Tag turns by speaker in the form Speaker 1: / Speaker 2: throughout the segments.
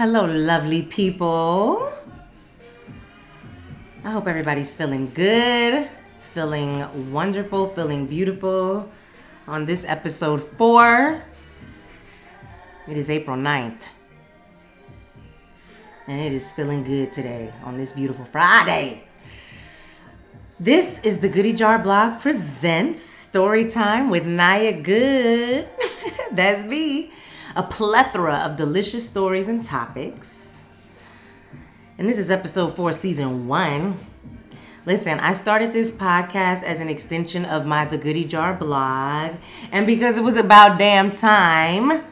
Speaker 1: Hello, lovely people. I hope everybody's feeling good, feeling wonderful, feeling beautiful on this episode four. It is April 9th. And it is feeling good today on this beautiful Friday. This is the Goody Jar Blog presents Story Time with Naya Good. That's me a plethora of delicious stories and topics. And this is episode four, season one. Listen, I started this podcast as an extension of my The Goody Jar blog. And because it was about damn time,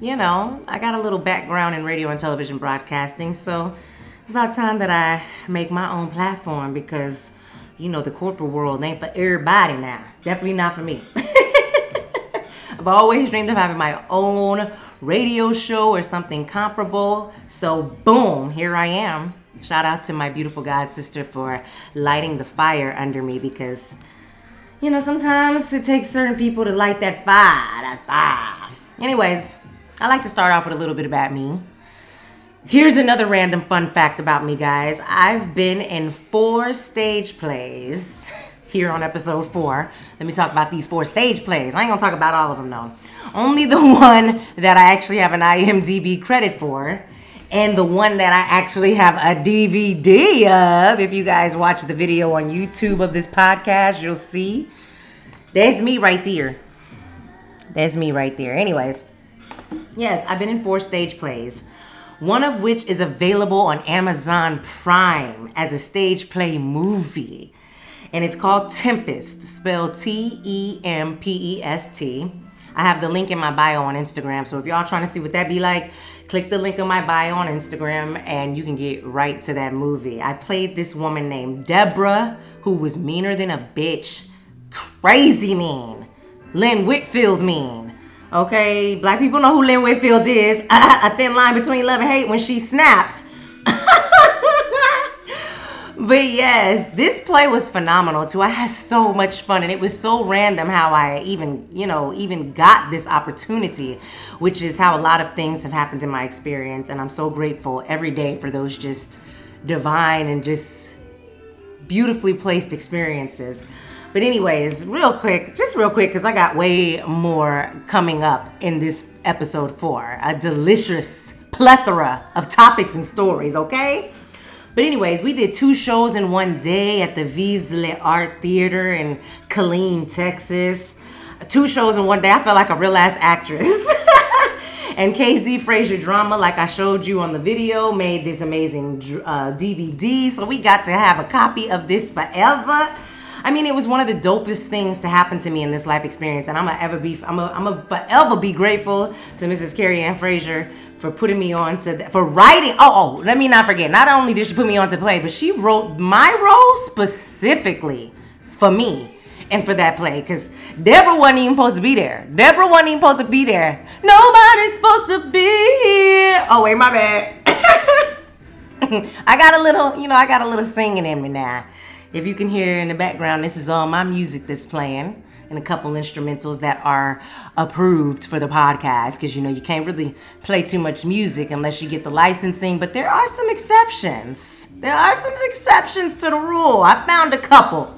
Speaker 1: you know, I got a little background in radio and television broadcasting. So it's about time that I make my own platform because, you know, the corporate world ain't for everybody now. Definitely not for me. I've always dreamed of having my own radio show or something comparable. So, boom, here I am. Shout out to my beautiful God sister for lighting the fire under me because, you know, sometimes it takes certain people to light that fire. That fire. Anyways, I like to start off with a little bit about me. Here's another random fun fact about me, guys. I've been in four stage plays here on episode four. Let me talk about these four stage plays. I ain't gonna talk about all of them though. Only the one that I actually have an IMDb credit for, and the one that I actually have a DVD of. If you guys watch the video on YouTube of this podcast, you'll see. That's me right there. That's me right there. Anyways, yes, I've been in four stage plays one of which is available on Amazon Prime as a stage play movie and it's called Tempest, spelled T E M P E S T. I have the link in my bio on Instagram. So if y'all trying to see what that be like, click the link in my bio on Instagram and you can get right to that movie. I played this woman named Deborah who was meaner than a bitch. Crazy mean. Lynn Whitfield mean. Okay, black people know who Lynn Whitfield is. a thin line between love and hate when she snapped. But yes, this play was phenomenal too. I had so much fun and it was so random how I even, you know, even got this opportunity, which is how a lot of things have happened in my experience and I'm so grateful every day for those just divine and just beautifully placed experiences. But anyways, real quick, just real quick cuz I got way more coming up in this episode 4. A delicious plethora of topics and stories, okay? But anyways, we did two shows in one day at the Vive Les Arts Theater in Killeen, Texas. Two shows in one day. I felt like a real ass actress. and KZ Frazier Drama, like I showed you on the video, made this amazing uh, DVD. So we got to have a copy of this forever. I mean, it was one of the dopest things to happen to me in this life experience, and I'm gonna ever be, I'm gonna, forever be grateful to Mrs. Carrie Ann Frazier for putting me on to for writing. Oh, oh, let me not forget. Not only did she put me on to play, but she wrote my role specifically for me and for that play because Deborah wasn't even supposed to be there. Deborah wasn't even supposed to be there. Nobody's supposed to be here. Oh wait, my bad. I got a little, you know, I got a little singing in me now. If you can hear in the background, this is all my music that's playing and a couple instrumentals that are approved for the podcast because you know you can't really play too much music unless you get the licensing but there are some exceptions. There are some exceptions to the rule. I found a couple.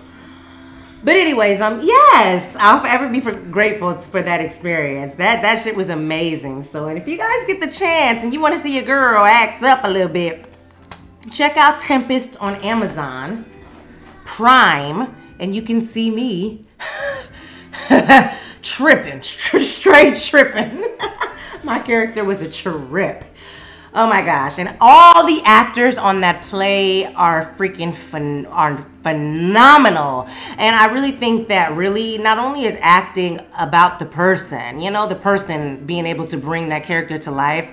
Speaker 1: But anyways um yes i'll forever be for, grateful for that experience. That that shit was amazing. So and if you guys get the chance and you want to see your girl act up a little bit check out tempest on amazon prime and you can see me tripping, straight tripping. my character was a trip. Oh my gosh! And all the actors on that play are freaking are phenomenal. And I really think that really not only is acting about the person, you know, the person being able to bring that character to life,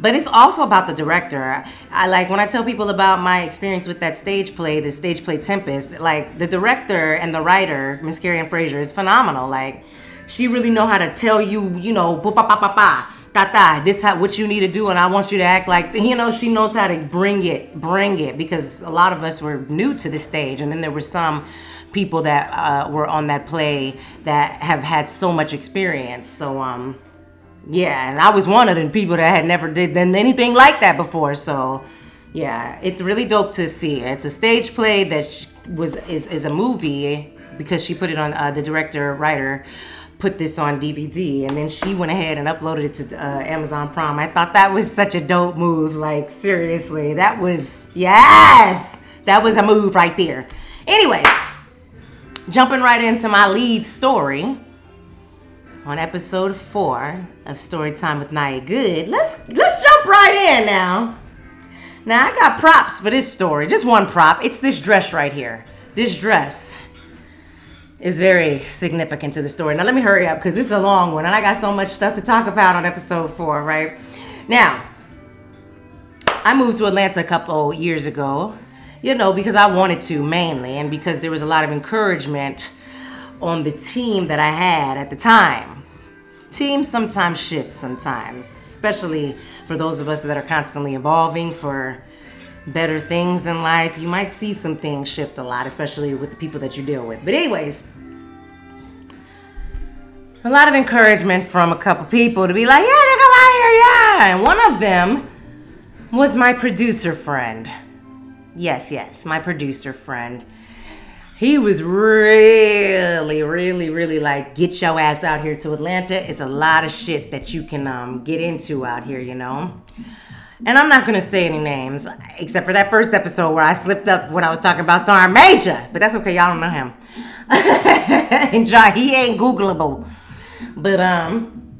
Speaker 1: but it's also about the director. I like when I tell people about my experience with that stage play, the stage play Tempest. Like the director and the writer, Miss Carrie Ann Frazier, is phenomenal. Like she really know how to tell you, you know, ba ba ba ba ba. Da, this how what you need to do and I want you to act like you know she knows how to bring it bring it because a lot of us were new to the stage and then there were some people that uh, were on that play that have had so much experience so um yeah, and I was one of the people that had never did anything like that before. So, yeah, it's really dope to see. It's a stage play that was is, is a movie because she put it on uh, the director writer put this on DVD and then she went ahead and uploaded it to uh, Amazon Prime. I thought that was such a dope move. Like seriously, that was yes, that was a move right there. Anyway, jumping right into my lead story on episode four of Storytime with Naya Good. Let's let's jump right in now. Now I got props for this story. Just one prop. It's this dress right here. This dress is very significant to the story. Now let me hurry up because this is a long one and I got so much stuff to talk about on episode four, right? Now, I moved to Atlanta a couple years ago, you know, because I wanted to mainly and because there was a lot of encouragement on the team that I had at the time. Teams sometimes shift sometimes, especially for those of us that are constantly evolving for better things in life. You might see some things shift a lot, especially with the people that you deal with. But anyways, a lot of encouragement from a couple people to be like, yeah, come out here, yeah. And one of them was my producer friend. Yes, yes, my producer friend he was really, really, really like, get your ass out here to Atlanta. It's a lot of shit that you can um, get into out here, you know? And I'm not gonna say any names, except for that first episode where I slipped up when I was talking about Sergeant Major. But that's okay, y'all don't know him. and John, he ain't Googleable. But um,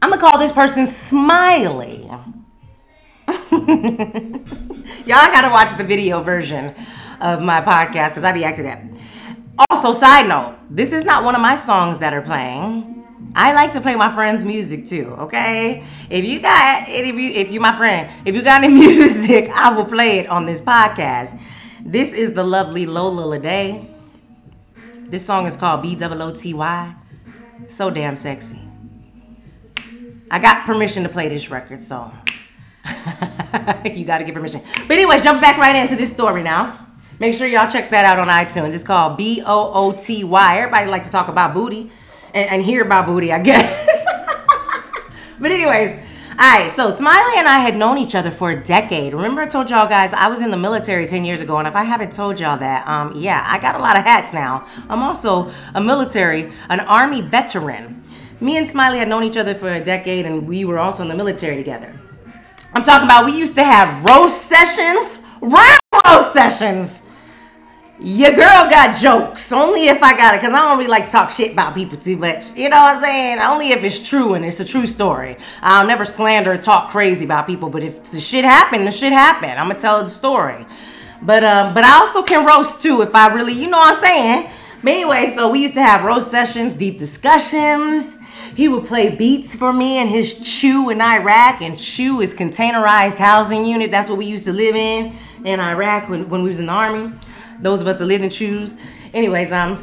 Speaker 1: I'm gonna call this person Smiley. y'all gotta watch the video version of my podcast because I be acting up. Also, side note, this is not one of my songs that are playing. I like to play my friends' music too. Okay, if you got if you if you my friend, if you got any music, I will play it on this podcast. This is the lovely Lola Lede. This song is called B O O T Y. So damn sexy. I got permission to play this record, so you got to get permission. But anyway, jump back right into this story now. Make sure y'all check that out on iTunes. It's called B O O T Y. Everybody like to talk about booty and, and hear about booty, I guess. but anyways, right. So Smiley and I had known each other for a decade. Remember, I told y'all guys I was in the military ten years ago, and if I haven't told y'all that, um, yeah, I got a lot of hats now. I'm also a military, an army veteran. Me and Smiley had known each other for a decade, and we were also in the military together. I'm talking about we used to have roast sessions, round roast sessions your girl got jokes. Only if I got it, because I don't really like to talk shit about people too much. You know what I'm saying? Only if it's true and it's a true story. I'll never slander or talk crazy about people, but if the shit happened, the shit happened. I'm gonna tell the story. But um, but I also can roast too if I really, you know what I'm saying? But anyway, so we used to have roast sessions, deep discussions. He would play beats for me in his CHU in Iraq, and CHU is containerized housing unit. That's what we used to live in in Iraq when, when we was in the army those of us that live in CHUs. Anyways, um,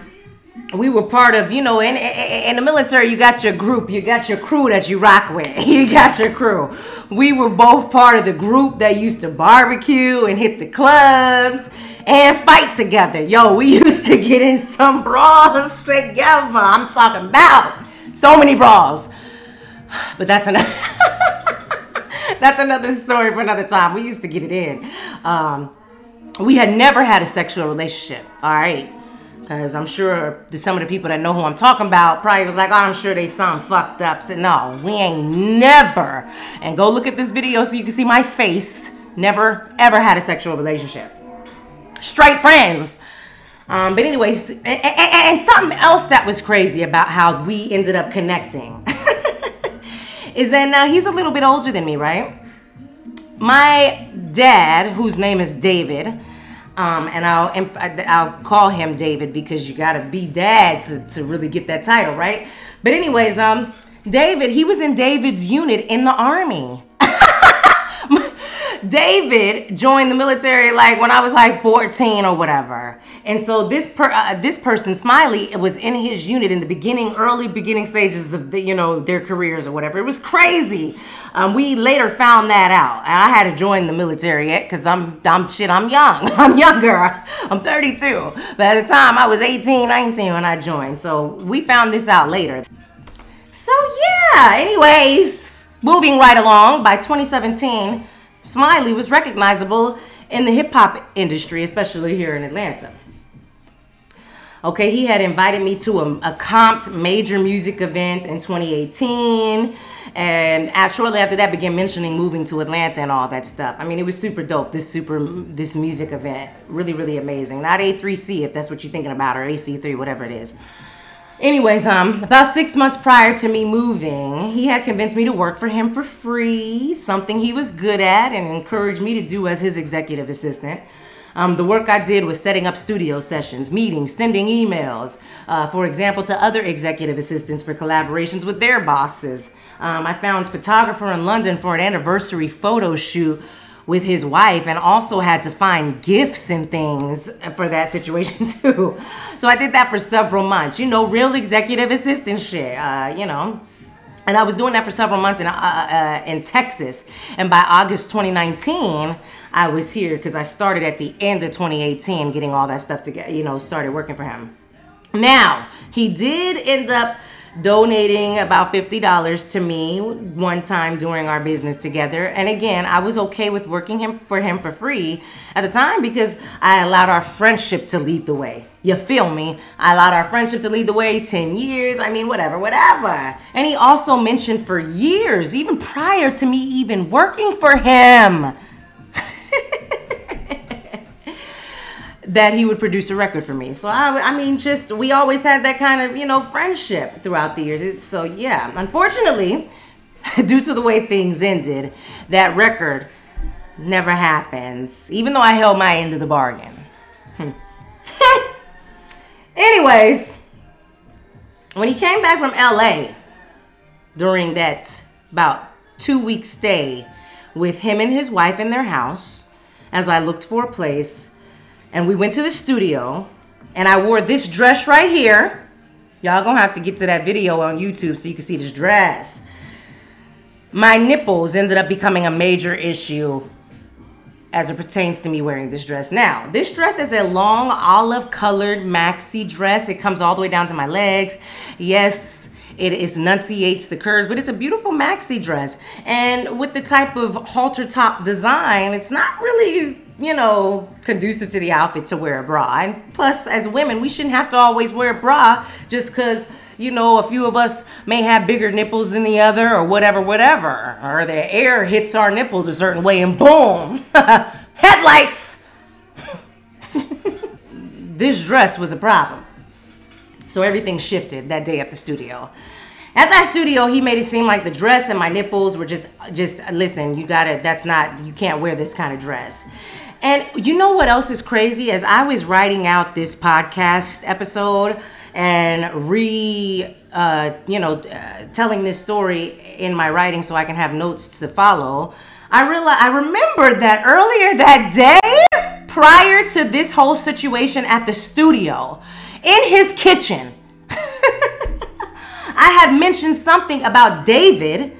Speaker 1: we were part of, you know, in, in the military, you got your group, you got your crew that you rock with, you got your crew. We were both part of the group that used to barbecue and hit the clubs and fight together. Yo, we used to get in some brawls together. I'm talking about so many brawls. But that's another that's another story for another time. We used to get it in. Um, we had never had a sexual relationship. All right. Because I'm sure some of the people that know who I'm talking about probably was like, oh, I'm sure they some fucked up. Said, no, we ain't never. And go look at this video so you can see my face. Never, ever had a sexual relationship. Straight friends. Um, but anyways, and, and, and something else that was crazy about how we ended up connecting is that now he's a little bit older than me, right? My dad, whose name is David, um, and I'll I'll call him David because you gotta be dad to, to really get that title, right? But anyways, um, David, he was in David's unit in the army. David joined the military like when I was like 14 or whatever. And so this per, uh, this person Smiley was in his unit in the beginning early beginning stages of the, you know their careers or whatever. It was crazy. Um, we later found that out. And I had to join the military yet cuz I'm I'm shit I'm young. I'm younger. I'm 32. But at the time I was 18, 19 when I joined. So we found this out later. So yeah, anyways, moving right along, by 2017, Smiley was recognizable in the hip hop industry, especially here in Atlanta. Okay, he had invited me to a, a comped major music event in 2018, and shortly after that, began mentioning moving to Atlanta and all that stuff. I mean, it was super dope. This super this music event, really, really amazing. Not A3C if that's what you're thinking about, or AC3, whatever it is. Anyways, um, about six months prior to me moving, he had convinced me to work for him for free, something he was good at, and encouraged me to do as his executive assistant. Um, the work I did was setting up studio sessions, meetings, sending emails, uh, for example, to other executive assistants for collaborations with their bosses. Um, I found photographer in London for an anniversary photo shoot with his wife and also had to find gifts and things for that situation too. So I did that for several months. You know, real executive assistant shit. Uh, you know, and I was doing that for several months in, uh, uh, in Texas. And by August 2019, I was here because I started at the end of 2018 getting all that stuff together, you know, started working for him. Now, he did end up donating about $50 to me one time during our business together. And again, I was okay with working him for him for free at the time because I allowed our friendship to lead the way. You feel me? I allowed our friendship to lead the way 10 years. I mean, whatever, whatever. And he also mentioned for years, even prior to me even working for him. that he would produce a record for me. So I, I mean, just we always had that kind of you know friendship throughout the years. So yeah, unfortunately, due to the way things ended, that record never happens. Even though I held my end of the bargain. Anyways, when he came back from LA during that about two week stay with him and his wife in their house, as I looked for a place and we went to the studio and I wore this dress right here. Y'all gonna have to get to that video on YouTube so you can see this dress. My nipples ended up becoming a major issue as it pertains to me wearing this dress. Now, this dress is a long olive colored maxi dress. It comes all the way down to my legs. Yes, it enunciates the curves, but it's a beautiful maxi dress. And with the type of halter top design, it's not really you know, conducive to the outfit to wear a bra. And plus, as women, we shouldn't have to always wear a bra just because, you know, a few of us may have bigger nipples than the other or whatever, whatever. Or the air hits our nipples a certain way and boom, headlights. this dress was a problem. So everything shifted that day at the studio. At that studio, he made it seem like the dress and my nipples were just, just listen. You gotta. That's not. You can't wear this kind of dress. And you know what else is crazy? As I was writing out this podcast episode and re, uh, you know, uh, telling this story in my writing so I can have notes to follow, I realized I remembered that earlier that day, prior to this whole situation at the studio, in his kitchen, I had mentioned something about David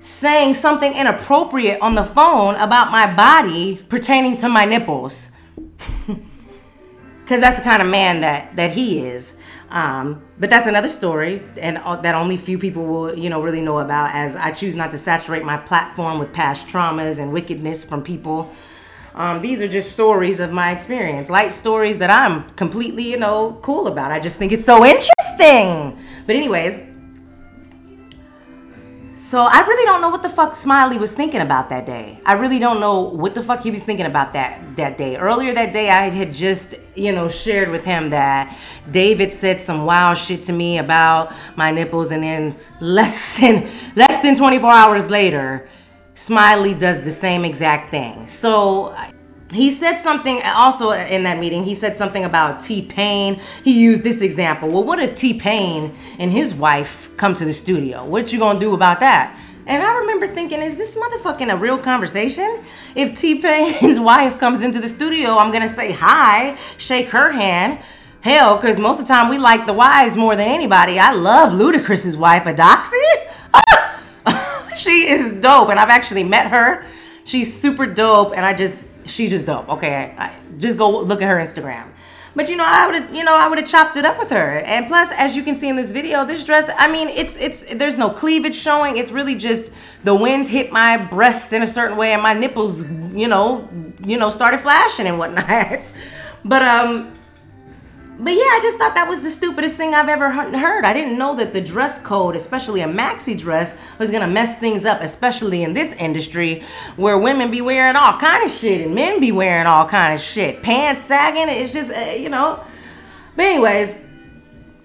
Speaker 1: saying something inappropriate on the phone about my body pertaining to my nipples. Because that's the kind of man that, that he is. Um, but that's another story, and that only few people will, you know, really know about. As I choose not to saturate my platform with past traumas and wickedness from people. Um, these are just stories of my experience, light stories that I'm completely, you know, cool about. I just think it's so interesting. But anyways, so I really don't know what the fuck Smiley was thinking about that day. I really don't know what the fuck he was thinking about that that day. Earlier that day, I had just you know shared with him that David said some wild shit to me about my nipples, and then less than less than 24 hours later, Smiley does the same exact thing. So he said something also in that meeting. He said something about T Pain. He used this example. Well, what if T Pain and his wife come to the studio? What you gonna do about that? And I remember thinking, is this motherfucking a real conversation? If T Pain's wife comes into the studio, I'm gonna say hi, shake her hand. Hell, because most of the time we like the wives more than anybody. I love Ludacris's wife, Eudoxie. she is dope, and I've actually met her. She's super dope, and I just she's just dope. Okay, I, just go look at her Instagram. But you know, I would you know, I would have chopped it up with her. And plus, as you can see in this video, this dress, I mean, it's it's there's no cleavage showing. It's really just the wind hit my breasts in a certain way, and my nipples, you know, you know, started flashing and whatnot. but um, but yeah, I just thought that was the stupidest thing I've ever heard. I didn't know that the dress code, especially a maxi dress, was gonna mess things up, especially in this industry where women be wearing all kind of shit and men be wearing all kind of shit, pants sagging. It's just uh, you know. But anyways,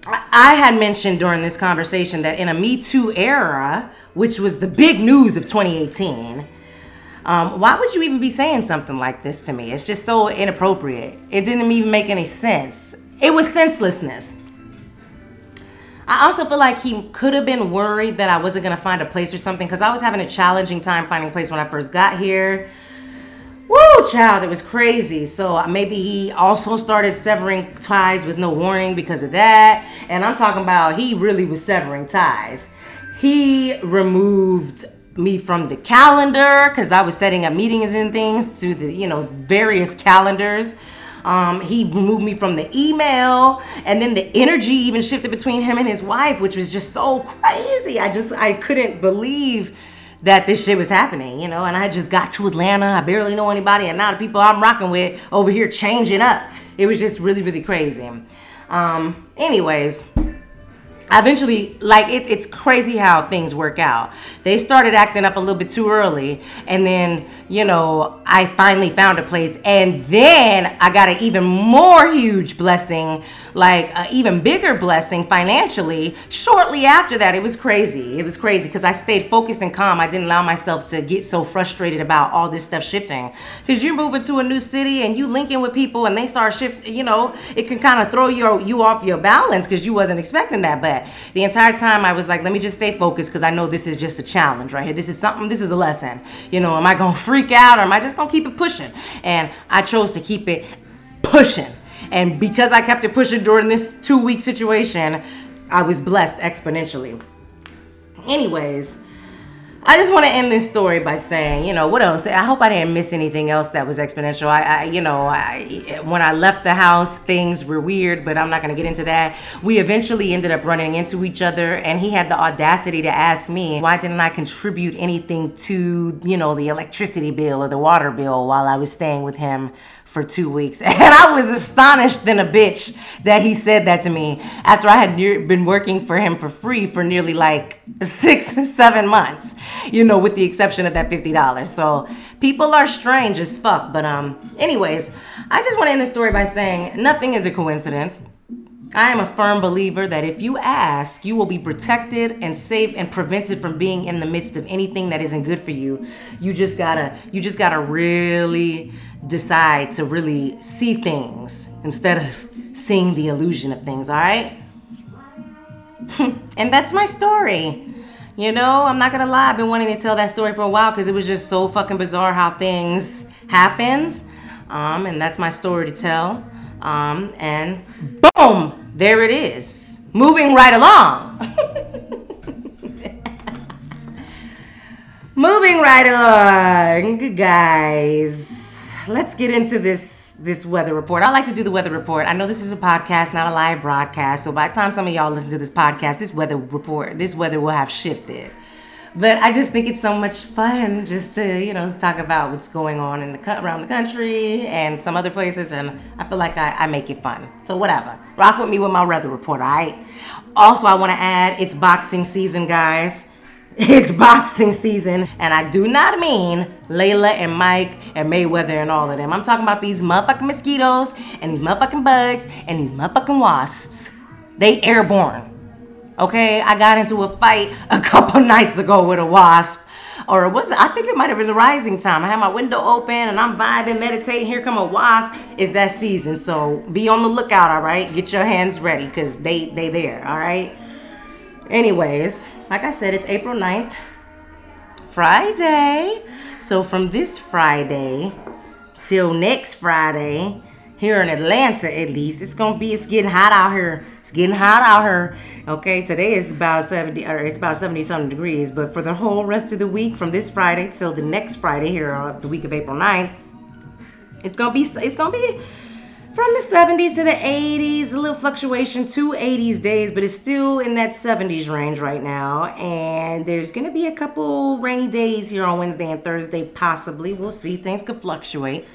Speaker 1: I had mentioned during this conversation that in a Me Too era, which was the big news of 2018. Um, why would you even be saying something like this to me? It's just so inappropriate. It didn't even make any sense. It was senselessness. I also feel like he could have been worried that I wasn't gonna find a place or something because I was having a challenging time finding a place when I first got here. Woo, child, it was crazy. So uh, maybe he also started severing ties with no warning because of that. And I'm talking about he really was severing ties. He removed me from the calendar because I was setting up meetings and things through the, you know, various calendars. Um, he moved me from the email, and then the energy even shifted between him and his wife, which was just so crazy. I just I couldn't believe that this shit was happening, you know. And I just got to Atlanta. I barely know anybody, and now the people I'm rocking with over here changing up. It was just really really crazy. Um, anyways. Eventually like it, it's crazy how things work out. They started acting up a little bit too early and then you know i finally found a place. And then i got an even more huge blessing like an even bigger blessing financially shortly after that it was crazy it was crazy because i stayed focused and calm i didn't allow myself to get so frustrated about all this stuff shifting because you're moving to a new city and you linking with people and they start shifting you know it can kind of throw your you off your balance because you wasn't expecting that but the entire time I was like, let me just stay focused because I know this is just a challenge right here. This is something, this is a lesson. You know, am I to freak out or am I just to keep it pushing? And I chose to keep it pushing. And because I kept it pushing during this two week situation, I was blessed exponentially. Anyways, I just want to end this story by saying, you know, what else? I hope I didn't miss anything else that was exponential. I, I you know, I, when I left the house, things were weird, but I'm not going to get into that. We eventually ended up running into each other, and he had the audacity to ask me, why didn't I contribute anything to, you know, the electricity bill or the water bill while I was staying with him for two weeks. And I was astonished than a bitch that he said that to me after I had been working for him for free for nearly like six, seven months, you know, with the exception of that $50. So people are strange as fuck. But, um, anyways, I just want to end the story by saying nothing is a coincidence. I am a firm believer that if you ask, you will be protected and safe and prevented from being in the midst of anything that isn't good for you. You just gotta, you just gotta really decide to really see things instead of seeing the illusion of things, all right? and that's my story. You know, I'm not gonna lie, I've been wanting to tell that story for a while because it was just so fucking bizarre how things happens. Um, and that's my story to tell. Um, and boom, there it is. Moving right along. Moving right along, guys let's get into this this weather report. I like to do the weather report. I know this is a podcast, not a live broadcast. So by the time some of y'all listen to this podcast, this weather report, this weather will have shifted. But I just think it's so much fun just to, you know, talk about what's going on in the around the country and some other places, and I feel like I, I make it fun. So whatever, rock with me with my weather report, all right? Also, I want to add, it's boxing season, guys. It's boxing season, and I do not mean Layla and Mike and Mayweather and all of them. I'm talking about these motherfucking mosquitoes and these motherfucking bugs and these motherfucking wasps. They airborne. Okay, I got into a fight a couple nights ago with a wasp. Or it was it? I think it might have been the rising time. I had my window open and I'm vibing, meditating. Here come a wasp. It's that season, so be on the lookout. All right, get your hands ready because they they there. All right. Anyways, like I said, it's April 9th, Friday. So from this Friday till next Friday, here in Atlanta at least, it's gonna be it's getting hot out here. It's getting hot out here. Okay, today is about 70 or it's about 70 something degrees, but for the whole rest of the week, from this Friday till the next Friday here on the week of April 9th, it's gonna be it's gonna be from the 70s to the 80s, a little fluctuation to 80s days, but it's still in that 70s range right now. And there's going to be a couple rainy days here on Wednesday and Thursday, possibly. We'll see. Things could fluctuate.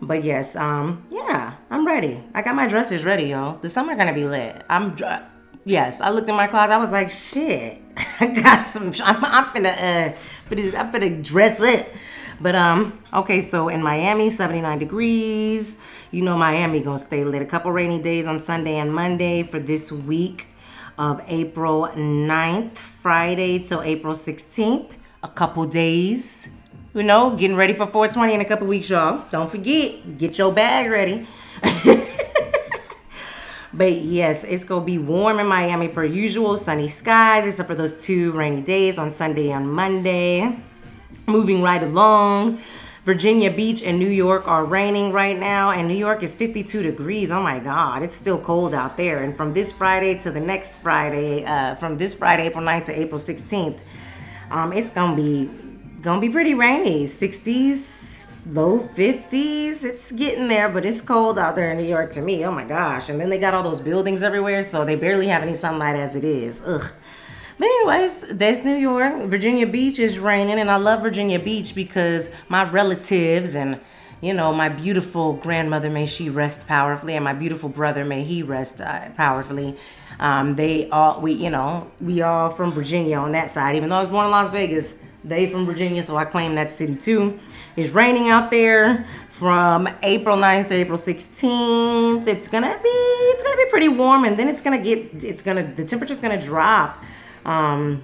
Speaker 1: But yes, um, yeah, I'm ready. I got my dresses ready, yo. The summer gonna be lit. I'm, dr- yes. I looked in my closet. I was like, shit. I got some. I'm, I'm gonna, uh, I'm gonna dress it. But um, okay. So in Miami, 79 degrees. You know Miami gonna stay lit. A couple rainy days on Sunday and Monday for this week of April 9th, Friday till April 16th. A couple days you know, getting ready for 420 in a couple weeks, y'all. Don't forget, get your bag ready. but yes, it's gonna be warm in Miami per usual, sunny skies, except for those two rainy days on Sunday and Monday. Moving right along. Virginia Beach and New York are raining right now, and New York is 52 degrees. Oh my God, it's still cold out there. And from this Friday to the next Friday, uh, from this Friday, April 9th to April 16th, um, it's gonna be gonna be pretty rainy. 60s low 50s it's getting there but it's cold out there in new york to me. Oh my gosh. And then they got all those buildings everywhere so they barely have any sunlight as it is. Ugh. But anyways that's new york. Virginia beach is raining and i love virginia beach because my relatives and you know my beautiful grandmother may she rest powerfully and my beautiful brother may he rest uh, powerfully. Um, they all we you know we all from virginia on that side even though i was born in las vegas they from Virginia, so I claim that city too. It's raining out there from April 9th to April 16th. It's gonna be it's gonna be pretty warm, and then it's gonna get it's gonna the temperature's gonna drop um,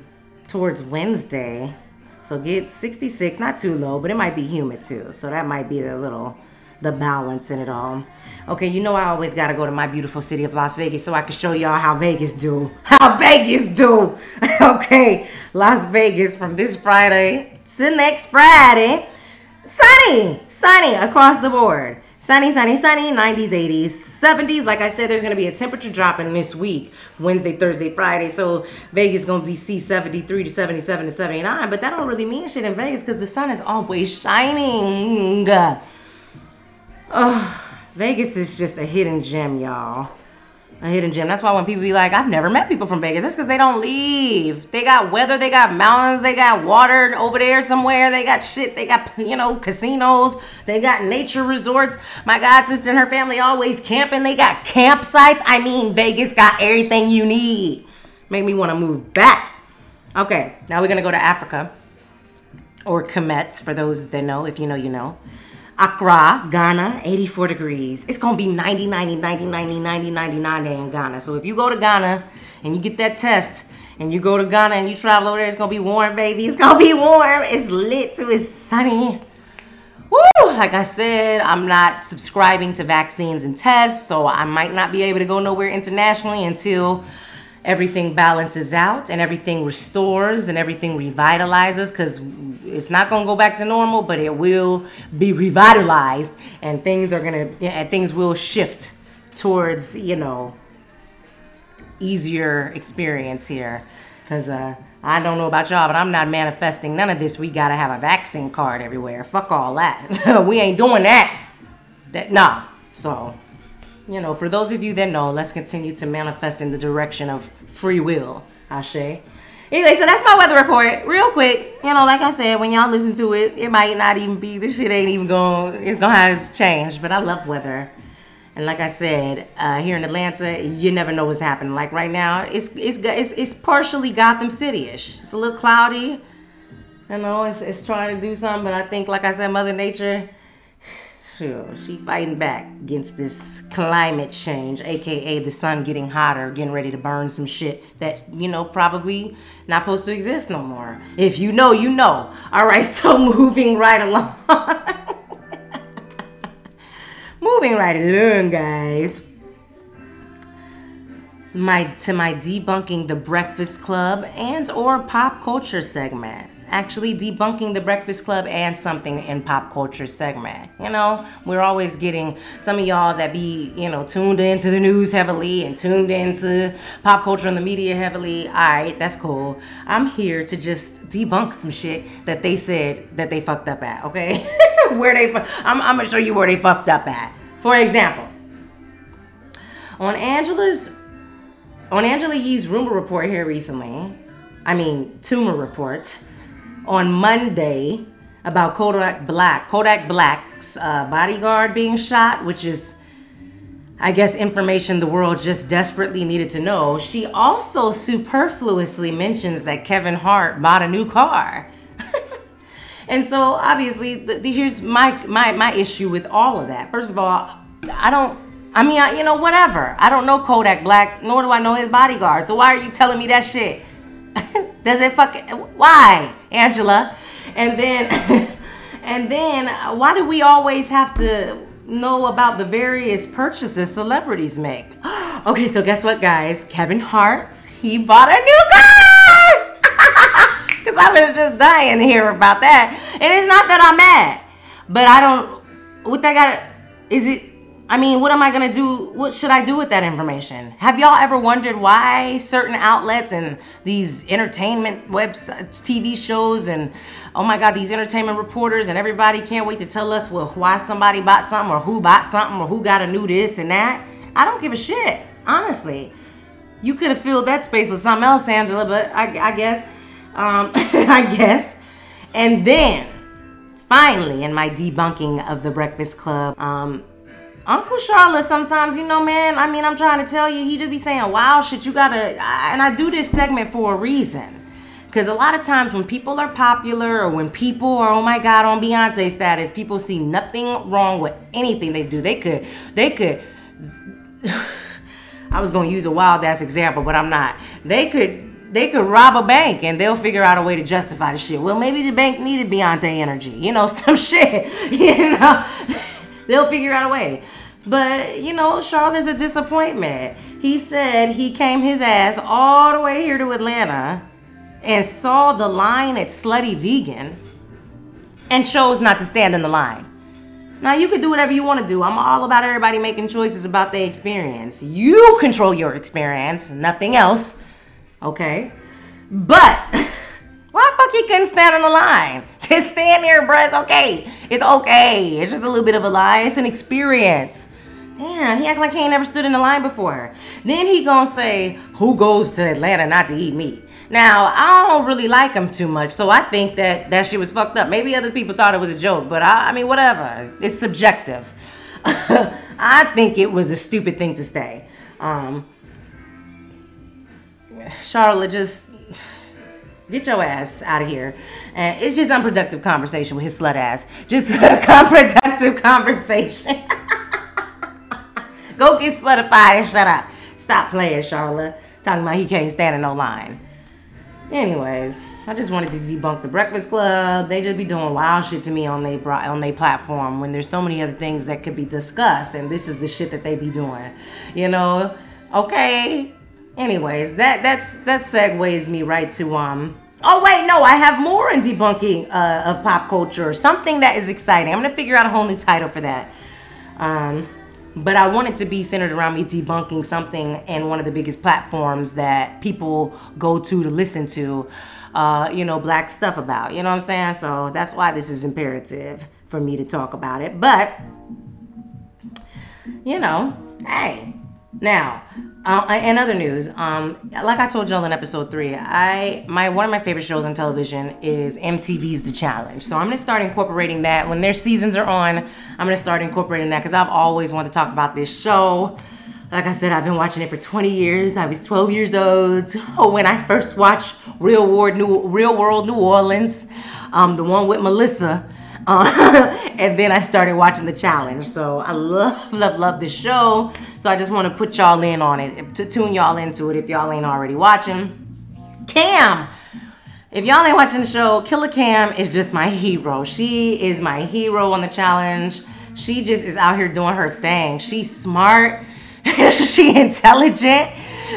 Speaker 1: towards Wednesday. So get 66, not too low, but it might be humid too. So that might be a little the balance in it all. Okay, you know I always gotta go to my beautiful city of Las Vegas so I can show y'all how Vegas do. How Vegas do. okay, Las Vegas from this Friday to next Friday. Sunny, sunny across the board. Sunny, sunny, sunny, 90s, 80s, 70s. Like I said, there's gonna be a temperature drop in this week, Wednesday, Thursday, Friday. So Vegas gonna be C 73 to 77 to 79. But that don't really mean shit in Vegas because the sun is always shining. Oh, Vegas is just a hidden gem, y'all. A hidden gem. That's why when people be like, I've never met people from Vegas, that's because they don't leave. They got weather, they got mountains, they got water over there somewhere, they got shit, they got, you know, casinos, they got nature resorts. My god sister and her family always camping, they got campsites. I mean, Vegas got everything you need. Make me want to move back. Okay, now we're gonna go to Africa. Or Kemet, for those that know. If you know, you know. Accra, Ghana, 84 degrees. It's gonna be 90, 90, 90, 90, 90, 99 day in Ghana. So if you go to Ghana and you get that test and you go to Ghana and you travel over there, it's gonna be warm, baby. It's gonna be warm. It's lit. It's sunny. Woo! Like I said, I'm not subscribing to vaccines and tests, so I might not be able to go nowhere internationally until everything balances out and everything restores and everything revitalizes because it's not going to go back to normal but it will be revitalized and things are going to and things will shift towards you know easier experience here because uh I don't know about y'all, but I'm not manifesting none of this. We gotta have a vaccine card everywhere. Fuck all that. we ain't doing that. That nah. So you know, for those of you that know, let's continue to manifest in the direction of free will. Ashe. Anyway, so that's my weather report. Real quick, you know, like I said, when y'all listen to it, it might not even be, this shit ain't even going, it's gonna have changed, but I love weather. And like I said, uh, here in Atlanta, you never know what's happening. Like right now, it's it's it's, it's partially Gotham City-ish. It's a little cloudy. You know, it's, it's trying to do something, but I think, like I said, Mother Nature, Sure, she fighting back against this climate change, aka the sun getting hotter, getting ready to burn some shit that, you know, probably not supposed to exist no more. If you know, you know. All right, so moving right along. moving right along, guys. My to my debunking the Breakfast Club and or pop culture segment actually debunking the Breakfast Club and something in pop culture segment. You know, we're always getting some of y'all that be, you know, tuned into the news heavily and tuned into pop culture and the media heavily. All right, that's cool. I'm here to just debunk some shit that they said that they fucked up at, okay? where they, I'm, I'm gonna show you where they fucked up at. For example, on Angela's on Angela Yee's rumor report here recently, I mean tumor report on Monday about Kodak Black, Kodak Black's uh, bodyguard being shot, which is I guess information the world just desperately needed to know. She also superfluously mentions that Kevin Hart bought a new car. and so obviously the, the, here's my, my my issue with all of that. First of all, I don't I mean, I, you know, whatever. I don't know Kodak Black, nor do I know his bodyguard. So why are you telling me that shit? Does it fucking why, Angela? And then and then why do we always have to know about the various purchases celebrities make. okay, so guess what, guys? Kevin Hart, he bought a new car! Because I was just dying to hear about that. And it's not that I'm mad, but I don't, what that got, is it, I mean, what am I gonna do? What should I do with that information? Have y'all ever wondered why certain outlets and these entertainment websites, TV shows, and oh my God, these entertainment reporters and everybody can't wait to tell us well why somebody bought something or who bought something or who got a new this and that? I don't give a shit, honestly. You could have filled that space with something else, Angela, but I, I guess, um, I guess. And then, finally, in my debunking of the Breakfast Club, um, Uncle Charlotte, sometimes, you know, man, I mean, I'm trying to tell you, he just be saying, wow, shit, you gotta, and I do this segment for a reason. Because a lot of times when people are popular or when people are, oh my God, on Beyonce status, people see nothing wrong with anything they do. They could, they could, I was to use a wild ass example, but I'm not. They could, they could rob a bank and they'll figure out a way to justify the shit. Well, maybe the bank needed Beyonce energy, you know, some shit, you know. They'll figure out a way. But, you know, Charlotte's a disappointment. He said he came his ass all the way here to Atlanta and saw the line at Slutty Vegan and chose not to stand in the line. Now, you can do whatever you want to do. I'm all about everybody making choices about their experience. You control your experience, nothing else. Okay? But why the fuck you couldn't stand on the line? Just stand there, bruh. It's okay. It's okay. It's just a little bit of a lie. It's an experience. Damn, he act like he ain't never stood in the line before. Then he gonna say, who goes to Atlanta not to eat meat? Now, I don't really like him too much, so I think that that shit was fucked up. Maybe other people thought it was a joke, but I, I mean, whatever. It's subjective. I think it was a stupid thing to say. Um, Charlotte, just get your ass out of here. And it's just unproductive conversation with his slut ass. Just unproductive conversation. Go get slutified and shut up. Stop playing, Charlotte. Talking about he can't stand in no line. Anyways, I just wanted to debunk the Breakfast Club. They just be doing wild shit to me on they on their platform when there's so many other things that could be discussed, and this is the shit that they be doing. You know? Okay. Anyways, that that's that segues me right to um. Oh wait, no, I have more in debunking uh, of pop culture. Something that is exciting. I'm gonna figure out a whole new title for that. Um but I want it to be centered around me debunking something in one of the biggest platforms that people go to to listen to, uh, you know, black stuff about. You know what I'm saying? So that's why this is imperative for me to talk about it. But, you know, hey, now uh, in other news, um, like I told y'all in episode three, I my one of my favorite shows on television is MTV's The Challenge. So I'm gonna start incorporating that when their seasons are on. I'm gonna start incorporating that because I've always wanted to talk about this show. Like I said, I've been watching it for 20 years. I was 12 years old when I first watched Real World New Real World New Orleans, um, the one with Melissa. Uh, and then I started watching the challenge. So I love, love, love the show. So I just want to put y'all in on it, to tune y'all into it if y'all ain't already watching. Kam. If y'all ain't watching the show, Killer Kam is just my hero. She is my hero on the challenge. She just is out here doing her thing. She's smart. she intelligent.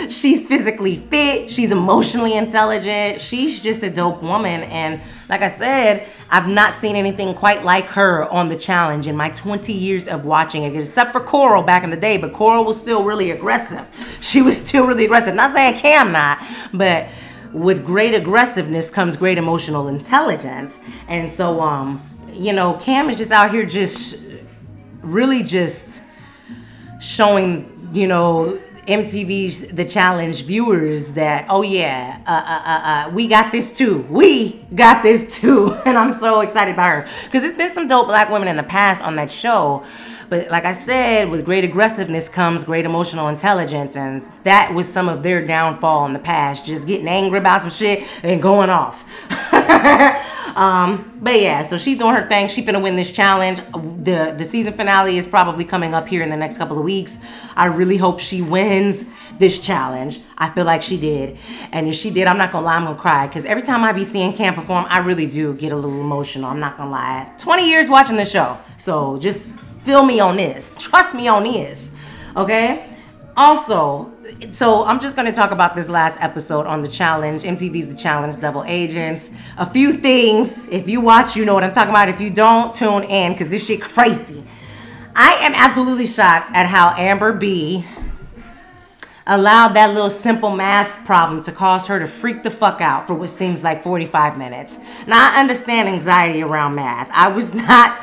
Speaker 1: She's physically fit. She's emotionally intelligent. She's just a dope woman. And like I said, I've not seen anything quite like her on the challenge in my 20 years of watching it, except for Coral back in the day. But Coral was still really aggressive. She was still really aggressive. Not saying Kam not, but with great aggressiveness comes great emotional intelligence. And so, um, you know, Kam is just out here just really just showing you know, MTV's The Challenge viewers that, oh yeah, uh, uh, uh, uh, we got this too. We got this too. And I'm so excited by her. Because there's been some dope black women in the past on that show. But like I said, with great aggressiveness comes great emotional intelligence. And that was some of their downfall in the past. Just getting angry about some shit and going off. um, but yeah, so she's doing her thing. She's gonna win this challenge. The the season finale is probably coming up here in the next couple of weeks. I really hope she wins this challenge. I feel like she did. And if she did, I'm not gonna lie, I'm gonna cry. Because every time I be seeing Kam perform, I really do get a little emotional. I'm not gonna lie. 20 years watching the show. So just feel me on this. Trust me on this. Okay? Also, so I'm just gonna talk about this last episode on the challenge. MTV's The Challenge Double Agents. A few things. If you watch, you know what I'm talking about. If you don't, tune in because this shit crazy. I am absolutely shocked at how Amber B allowed that little simple math problem to cause her to freak the fuck out for what seems like 45 minutes. Now, I understand anxiety around math. I was not,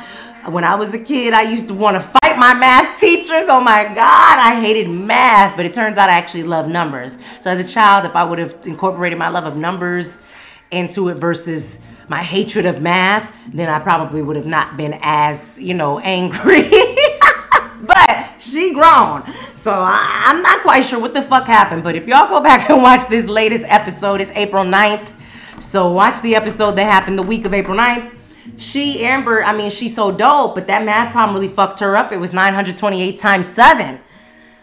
Speaker 1: when I was a kid, I used to want to fight my math teachers. Oh my God, I hated math, but it turns out I actually love numbers. So, as a child, if I would have incorporated my love of numbers into it versus my hatred of math, then I probably would have not been as, you know, angry. but she grown. So I, am not quite sure what the fuck happened. But if y'all go back and watch this latest episode, it's April 9th. So watch the episode that happened the week of April 9th. She, Amber, I mean, she's so dope, but that math problem really fucked her up. It was 928 times 7.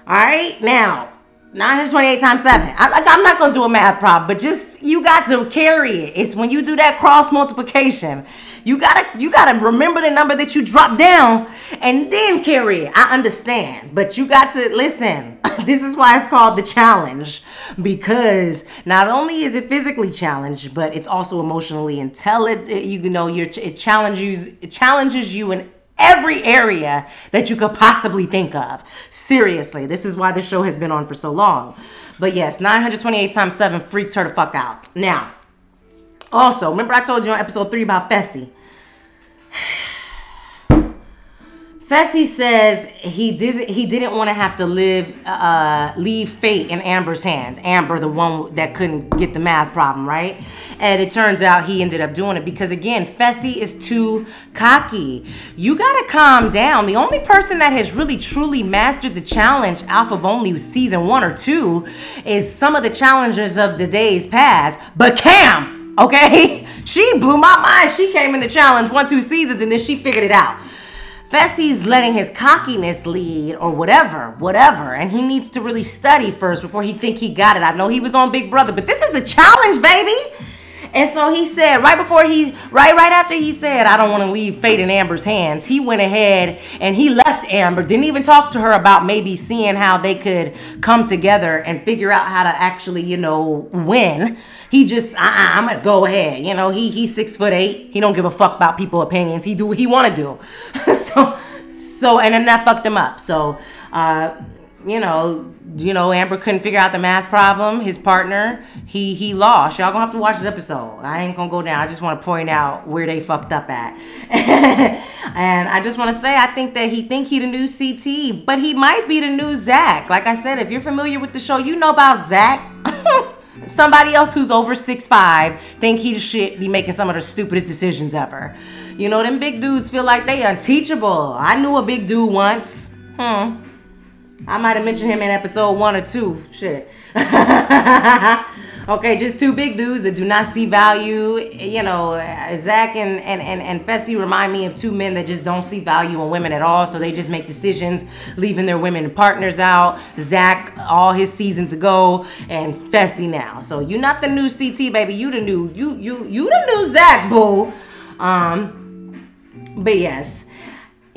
Speaker 1: All right, now 928 times 7. I, am not to do a math problem, but just you got to carry it. It's when you do that cross multiplication. You gotta you gotta remember the number that you drop down and then carry it. I understand, but you got to listen. this is why it's called the challenge because not only is it physically challenged, but it's also emotionally intelligent. You know, you're, it challenges it challenges you in every area that you could possibly think of. Seriously, this is why the show has been on for so long. But yes, 928 times 7 freaked her the fuck out. Now, also, remember I told you on episode 3 about Fessy? Fessy says he did he didn't want to have to live uh, leave fate in Amber's hands. Amber, the one that couldn't get the math problem right, and it turns out he ended up doing it because again, Fessy is too cocky. You gotta calm down. The only person that has really truly mastered the challenge off of only season one or two is some of the challengers of the days past, but Kam. Okay, she blew my mind. She came in the challenge one two seasons and then she figured it out. Fessy's letting his cockiness lead or whatever, whatever. And he needs to really study first before he think he got it. I know he was on Big Brother, but this is the challenge, baby. And so he said, right before he, right, right after he said, I don't want to leave fate in Amber's hands, he went ahead and he left Amber, didn't even talk to her about maybe seeing how they could come together and figure out how to actually, you know, win. He just, uh-uh, I'm gonna go ahead. You know, he he's six foot eight. He don't give a fuck about people opinions. He do what he want to do. so, so, and then that fucked him up. So, uh, you know, you know, Amber couldn't figure out the math problem. His partner, he he lost. Y'all gonna have to watch the episode. I ain't gonna go down. I just want to point out where they fucked up at. and I just want to say, I think that he think he the new CT, but he might be the new Zach. Like I said, if you're familiar with the show, you know about Zach. Somebody else who's over six five think he should be making some of the stupidest decisions ever. You know, them big dudes feel like they unteachable. I knew a big dude once. Hmm. I might have mentioned him in episode one or two. Shit. okay, just two big dudes that do not see value. You know, Zach and, and, and, and Fessy remind me of two men that just don't see value in women at all. So they just make decisions, leaving their women partners out. Zach, all his seasons ago, and Fessy now. So you're not the new CT, baby. You the new, you, you, you the new Zach, boo. Um, but yes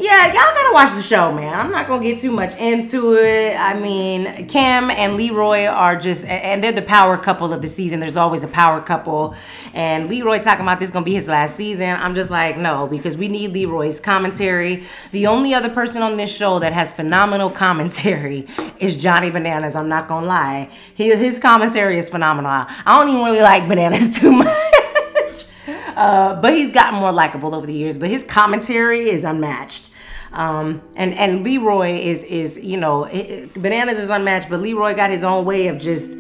Speaker 1: yeah, y'all gotta watch the show, man. I'm not gonna get too much into it. I mean, Kam and Leroy are just, and they're the power couple of the season. There's always a power couple. And Leroy talking about this gonna be his last season. I'm just like, no, because we need Leroy's commentary. The only other person on this show that has phenomenal commentary is Johnny Bananas. I'm not gonna lie. He, his commentary is phenomenal. I don't even really like Bananas too much. Uh, but he's gotten more likable over the years. But his commentary is unmatched. Um, and and Leroy is is you know bananas is unmatched, but Leroy got his own way of just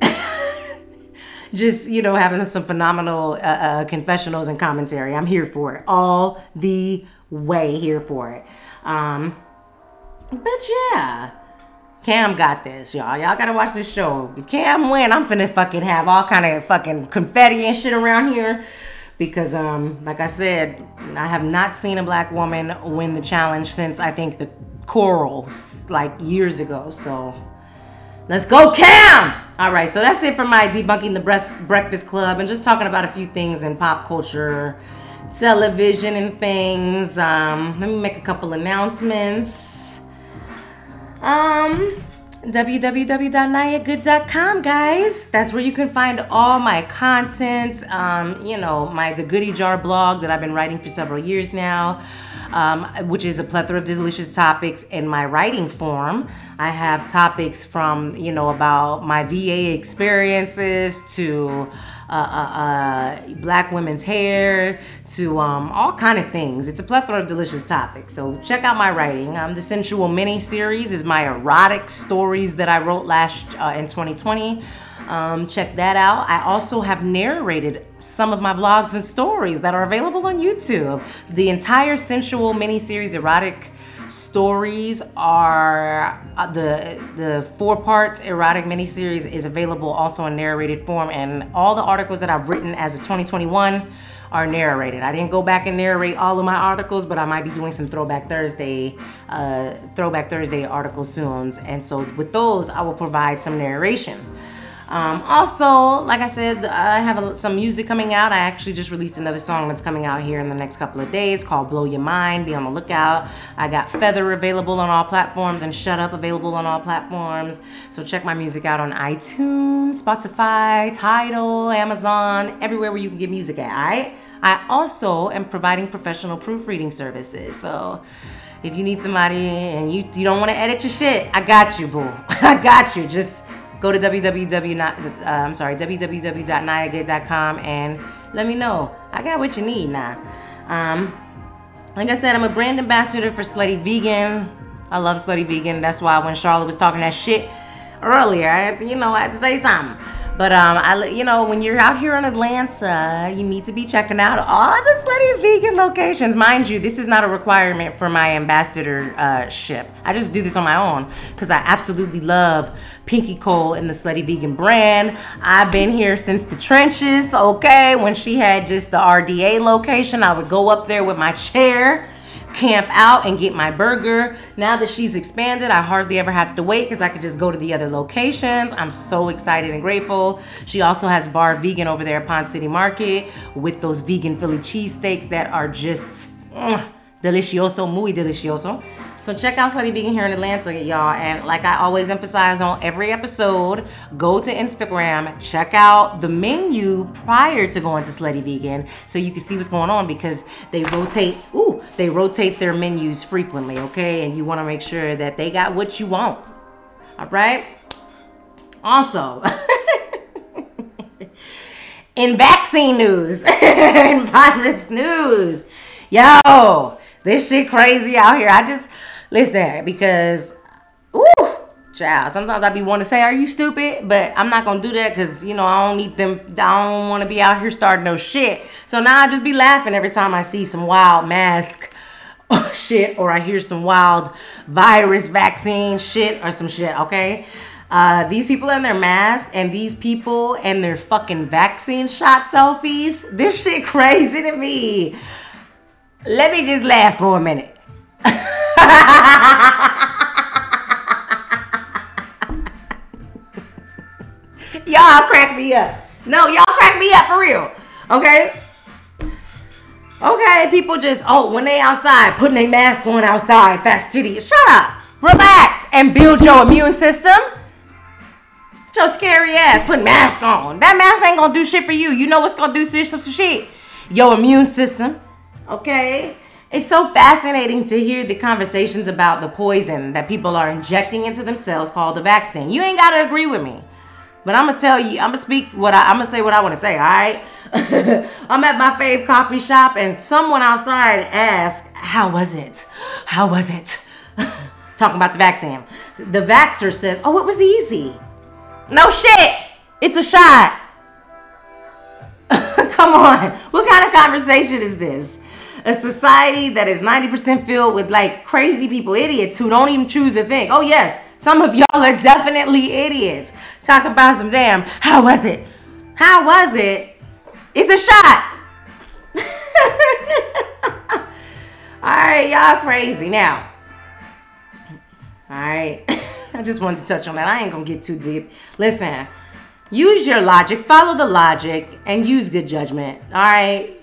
Speaker 1: just you know having some phenomenal uh, uh, confessionals and commentary. I'm here for it all the way here for it. Um, but yeah. Kam got this, y'all. Y'all gotta watch this show. If Kam win, I'm finna fucking have all kind of fucking confetti and shit around here. Because um, like I said, I have not seen a black woman win the challenge since I think the corals, like years ago. So let's go, Kam! Alright, so that's it for my debunking the breakfast club and just talking about a few things in pop culture, television and things. Um, let me make a couple announcements. Um, www.nayagood.com, guys. That's where you can find all my content. Um, you know, my The Goody Jar blog that I've been writing for several years now. Um, which is a plethora of delicious topics in my writing form. I have topics from, you know, about my VA experiences to uh, uh, uh, black women's hair to um, all kind of things. It's a plethora of delicious topics. So check out my writing. Um, the Sensual Mini Series is my erotic stories that I wrote last uh, in 2020. Um, check that out. I also have narrated some of my blogs and stories that are available on YouTube. The entire sensual mini series, erotic stories are uh, the the four parts erotic miniseries is available also in narrated form and all the articles that I've written as of 2021 are narrated. I didn't go back and narrate all of my articles, but I might be doing some Throwback Thursday, uh, Throwback Thursday articles soon. And so with those, I will provide some narration. Um, also, like I said, I have a, some music coming out. I actually just released another song that's coming out here in the next couple of days called Blow Your Mind. Be on the lookout. I got Feather available on all platforms and Shut Up available on all platforms. So check my music out on iTunes, Spotify, Tidal, Amazon, everywhere where you can get music at. All right. I also am providing professional proofreading services. So if you need somebody and you, you don't want to edit your shit, I got you, boo. I got you. Just go to www. Uh, I'm sorry, www.nayagood.com and let me know. I got what you need now. Um, like I said, I'm a brand ambassador for Slutty Vegan. I love Slutty Vegan. That's why when Charlotte was talking that shit earlier, I had to, you know, I had to say something. But um, I, you know, when you're out here in Atlanta, you need to be checking out all the Slutty Vegan locations. Mind you, this is not a requirement for my ambassadorship. Uh, I just do this on my own because I absolutely love Pinky Cole and the Slutty Vegan brand. I've been here since the trenches. Okay, when she had just the RDA location, I would go up there with my chair camp out and get my burger. Now that she's expanded, I hardly ever have to wait because I could just go to the other locations. I'm so excited and grateful. She also has Bar Vegan over there at Ponce City Market with those vegan Philly cheesesteaks that are just mm, delicioso, muy delicioso. So check out Slutty Vegan here in Atlanta, y'all. And like I always emphasize on every episode, go to Instagram, check out the menu prior to going to Slutty Vegan so you can see what's going on because they rotate, ooh, they rotate their menus frequently, okay? And you want to make sure that they got what you want. All right? Also, in vaccine news, in virus news, yo, this shit crazy out here. I just Listen, because, ooh, child, sometimes I be want to say, are you stupid? But I'm not to do that because, you know, I don't need them. I don't want to be out here starting no shit. So now I just be laughing every time I see some wild mask shit or I hear some wild virus vaccine shit or some shit, okay? Uh, these people and their mask and these people and their fucking vaccine shot selfies, this shit crazy to me. Let me just laugh for a minute. y'all crack me up. No, y'all crack me up for real. Okay? Okay, people just, oh, when they outside, putting their mask on outside, fastidious. Shut up. Relax and build your immune system. Your scary ass putting mask on. That mask ain't gonna do shit for you. You know what's gonna do some shit? Your immune system. Okay? It's so fascinating to hear the conversations about the poison that people are injecting into themselves called the vaccine. You ain't got to agree with me. But I'm gonna tell you, I'm gonna speak what I, I'm gonna say what I want to say. All right. I'm at my fave coffee shop, and someone outside asked, "How was it? How was it?" Talking about the vaccine. The vaxer says, "Oh, it was easy." No shit. It's a shot. Come on. What kind of conversation is this? A society that is 90% filled with like crazy people, idiots who don't even choose to think. Oh, yes, some of y'all are definitely idiots. Talk about some damn, how was it? How was it? It's a shot. all right, y'all crazy. Now, all right, I just wanted to touch on that. I ain't gonna get too deep. Listen, use your logic, follow the logic, and use good judgment. All right,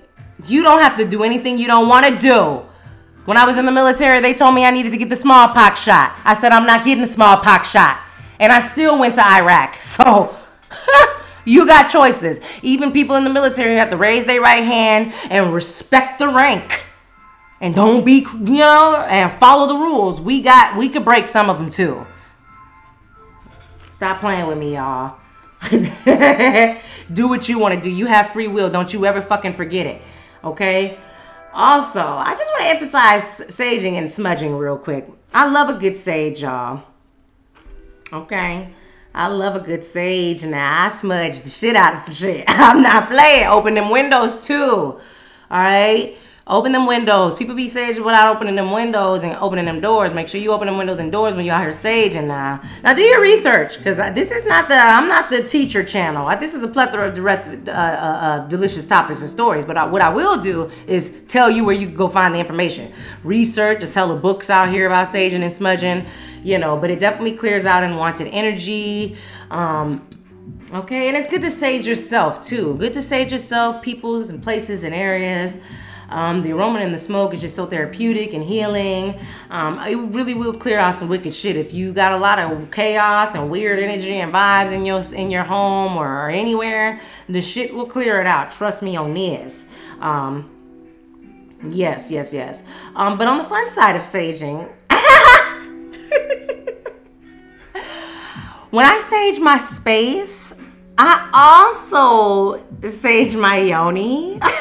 Speaker 1: you don't have to do anything you don't want to do. When I was in the military, they told me I needed to get the smallpox shot. I said, I'm not getting the smallpox shot. And I still went to Iraq. So you got choices. Even people in the military have to raise their right hand and respect the rank. And don't be, you know, and follow the rules. We got, we could break some of them too. Stop playing with me, y'all. do what you want to do. You have free will. Don't you ever fucking forget it. Okay? Also, I just want to emphasize saging and smudging real quick. I love a good sage, y'all. Okay? I love a good sage. Now, I smudge the shit out of some shit. I'm not playing. Open them windows, too. All right? Open them windows. People be saging without opening them windows and opening them doors. Make sure you open them windows and doors when you're out here saging now. Now do your research because this is not the I'm not the teacher channel. This is a plethora of direct, uh, uh, uh, delicious topics and stories. But I, what I will do is tell you where you can go find the information. Research. There's hella books out here about saging and smudging. You know, but it definitely clears out unwanted energy. Um, okay, and it's good to sage yourself too. Good to sage yourself, peoples and places and areas. Um, the aroma and the smoke is just so therapeutic and healing. Um, it really will clear out some wicked shit. If you got a lot of chaos and weird energy and vibes in your in your home or anywhere, the shit will clear it out. Trust me on this. Um, yes, yes, yes. Um, but on the fun side of saging. when I sage my space, I also sage my yoni.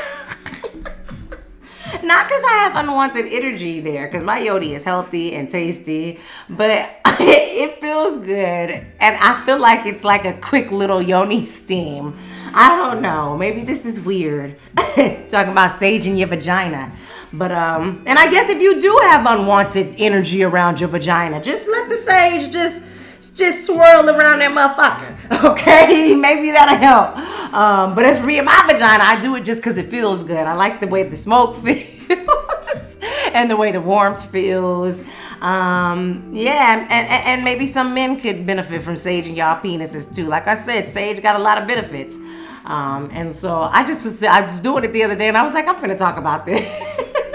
Speaker 1: Not because I have unwanted energy there, because my yoni is healthy and tasty, but it feels good. And I feel like it's like a quick little yoni steam. I don't know. Maybe this is weird. Talking about saging your vagina. But um, and I guess if you do have unwanted energy around your vagina, just let the sage just just swirl around that motherfucker. Okay, maybe that'll help. Um, but as for me and my vagina, I do it just because it feels good. I like the way the smoke feels and the way the warmth feels. Um, yeah, and, and, and maybe some men could benefit from Sage and y'all penises too. Like I said, sage got a lot of benefits. Um, and so I just was I was doing it the other day, and I was like, I'm gonna talk about this.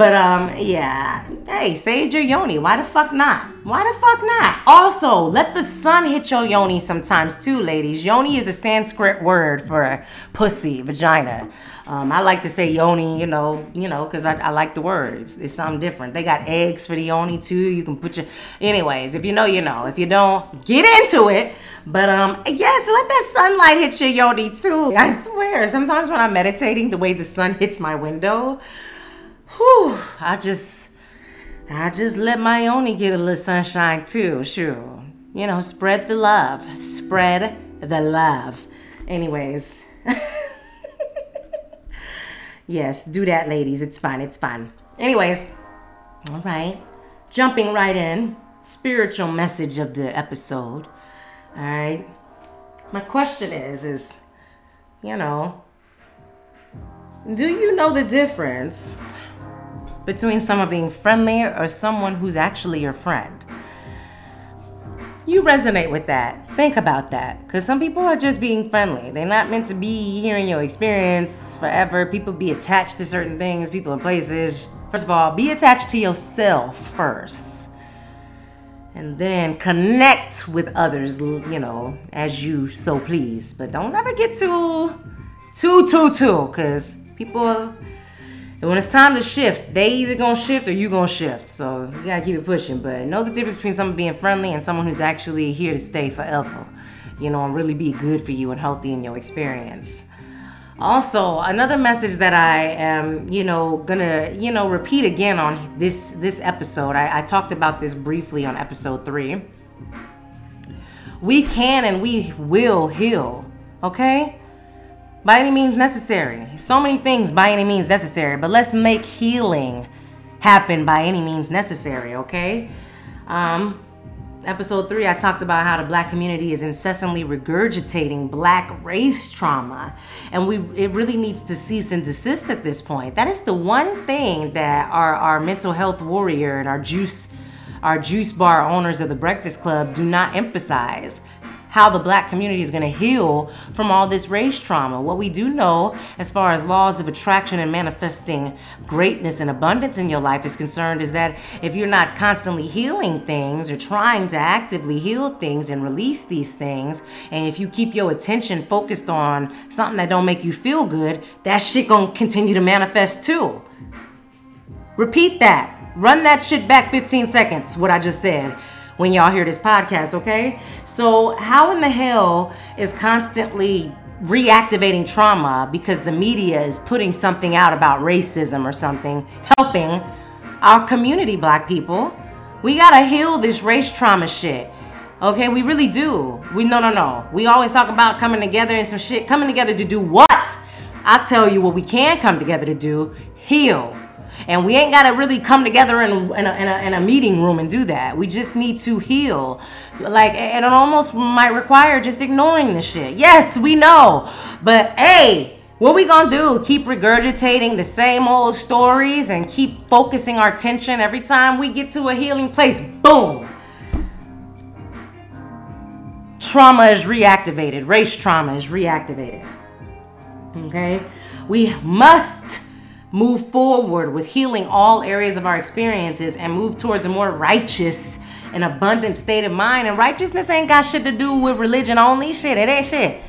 Speaker 1: But um, yeah. Hey, sage your yoni. Why the fuck not? Why the fuck not? Also, let the sun hit your yoni sometimes too, ladies. Yoni is a Sanskrit word for a pussy, vagina. Um, I like to say yoni, you know, you know, because I, I, like the words. It's something different. They got eggs for the yoni too. You can put your, anyways. If you know, you know. If you don't, get into it. But um, yes, let that sunlight hit your yoni too. I swear, sometimes when I'm meditating, the way the sun hits my window whew, I just, I just let my yoni get a little sunshine too, sure. You know, spread the love. Spread the love. Anyways. yes, do that, ladies. It's fun. It's fun. Anyways, all right. Jumping right in. Spiritual message of the episode. All right. My question is, is, you know, do you know the difference between someone being friendly or someone who's actually your friend. You resonate with that. Think about that. Because some people are just being friendly. They're not meant to be hearing your experience forever. People be attached to certain things, people and places. First of all, be attached to yourself first. And then connect with others, you know, as you so please. But don't ever get too, too, too, too, because people and when it's time to shift, they either gonna shift or you gonna shift. So you gotta keep it pushing. But know the difference between someone being friendly and someone who's actually here to stay forever. you know, and really be good for you and healthy in your experience. Also, another message that I am, you know, gonna, you know, repeat again on this this episode. I, I talked about this briefly on episode three. We can and we will heal, okay? By any means necessary. So many things by any means necessary, but let's make healing happen by any means necessary, okay? Um, episode three, I talked about how the black community is incessantly regurgitating black race trauma. And we it really needs to cease and desist at this point. That is the one thing that our, our mental health warrior and our juice our juice bar owners of the Breakfast Club do not emphasize how the black community is going to heal from all this race trauma. What we do know, as far as laws of attraction and manifesting greatness and abundance in your life is concerned, is that if you're not constantly healing things or trying to actively heal things and release these things, and if you keep your attention focused on something that don't make you feel good, that shit gonna continue to manifest too. Repeat that. Run that shit back 15 seconds, what I just said when y'all hear this podcast, okay? So, how in the hell is constantly reactivating trauma because the media is putting something out about racism or something, helping our community, black people? We gotta heal this race trauma shit. Okay, we really do. We no no no. We always talk about coming together and some shit. Coming together to do what? I'll tell you what we can come together to do. Heal. And we ain't got to really come together in, in, a, in, a, in a meeting room and do that. We just need to heal. Like, and it almost might require just ignoring the shit. Yes, we know. But hey, what we gonna do? Keep regurgitating the same old stories and keep focusing our attention every time we get to a healing place. Boom! Trauma is reactivated. Race trauma is reactivated. Okay? We must move forward with healing all areas of our experiences and move towards a more righteous and abundant state of mind. And righteousness ain't got shit to do with religion only. Shit, it ain't shit.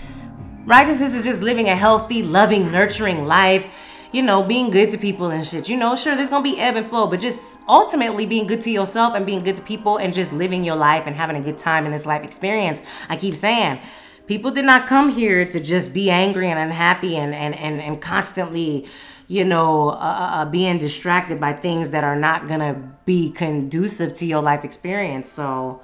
Speaker 1: Righteousness is just living a healthy, loving, nurturing life. You know, being good to people and shit. You know, sure, there's gonna be ebb and flow, but just ultimately being good to yourself and being good to people and just living your life and having a good time in this life experience. I keep saying, people did not come here to just be angry and unhappy and and and, and constantly you know, uh, uh, uh, being distracted by things that are not gonna be conducive to your life experience. So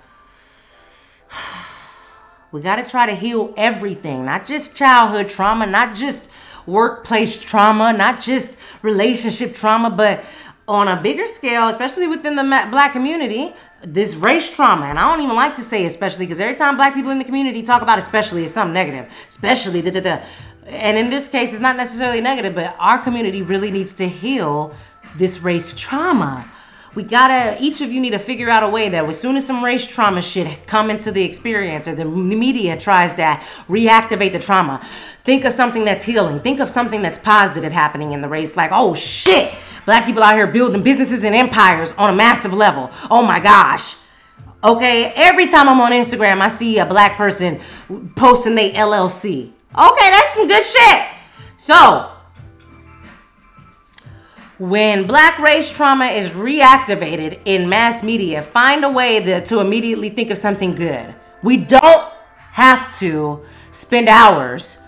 Speaker 1: we gotta try to heal everything, not just childhood trauma, not just workplace trauma, not just relationship trauma, but on a bigger scale, especially within the black community, this race trauma. And I don't even like to say especially because every time black people in the community talk about especially, it's something negative. Especially, da da da and in this case, it's not necessarily negative, but our community really needs to heal this race trauma. We gotta, each of you need to figure out a way that as soon as some race trauma shit come into the experience or the media tries to reactivate the trauma, think of something that's healing. Think of something that's positive happening in the race. Like, oh shit, black people out here building businesses and empires on a massive level. Oh my gosh. Okay, every time I'm on Instagram, I see a black person posting their LLC. Okay, that's some good shit. So, when black race trauma is reactivated in mass media, find a way to, to immediately think of something good. We don't have to spend hours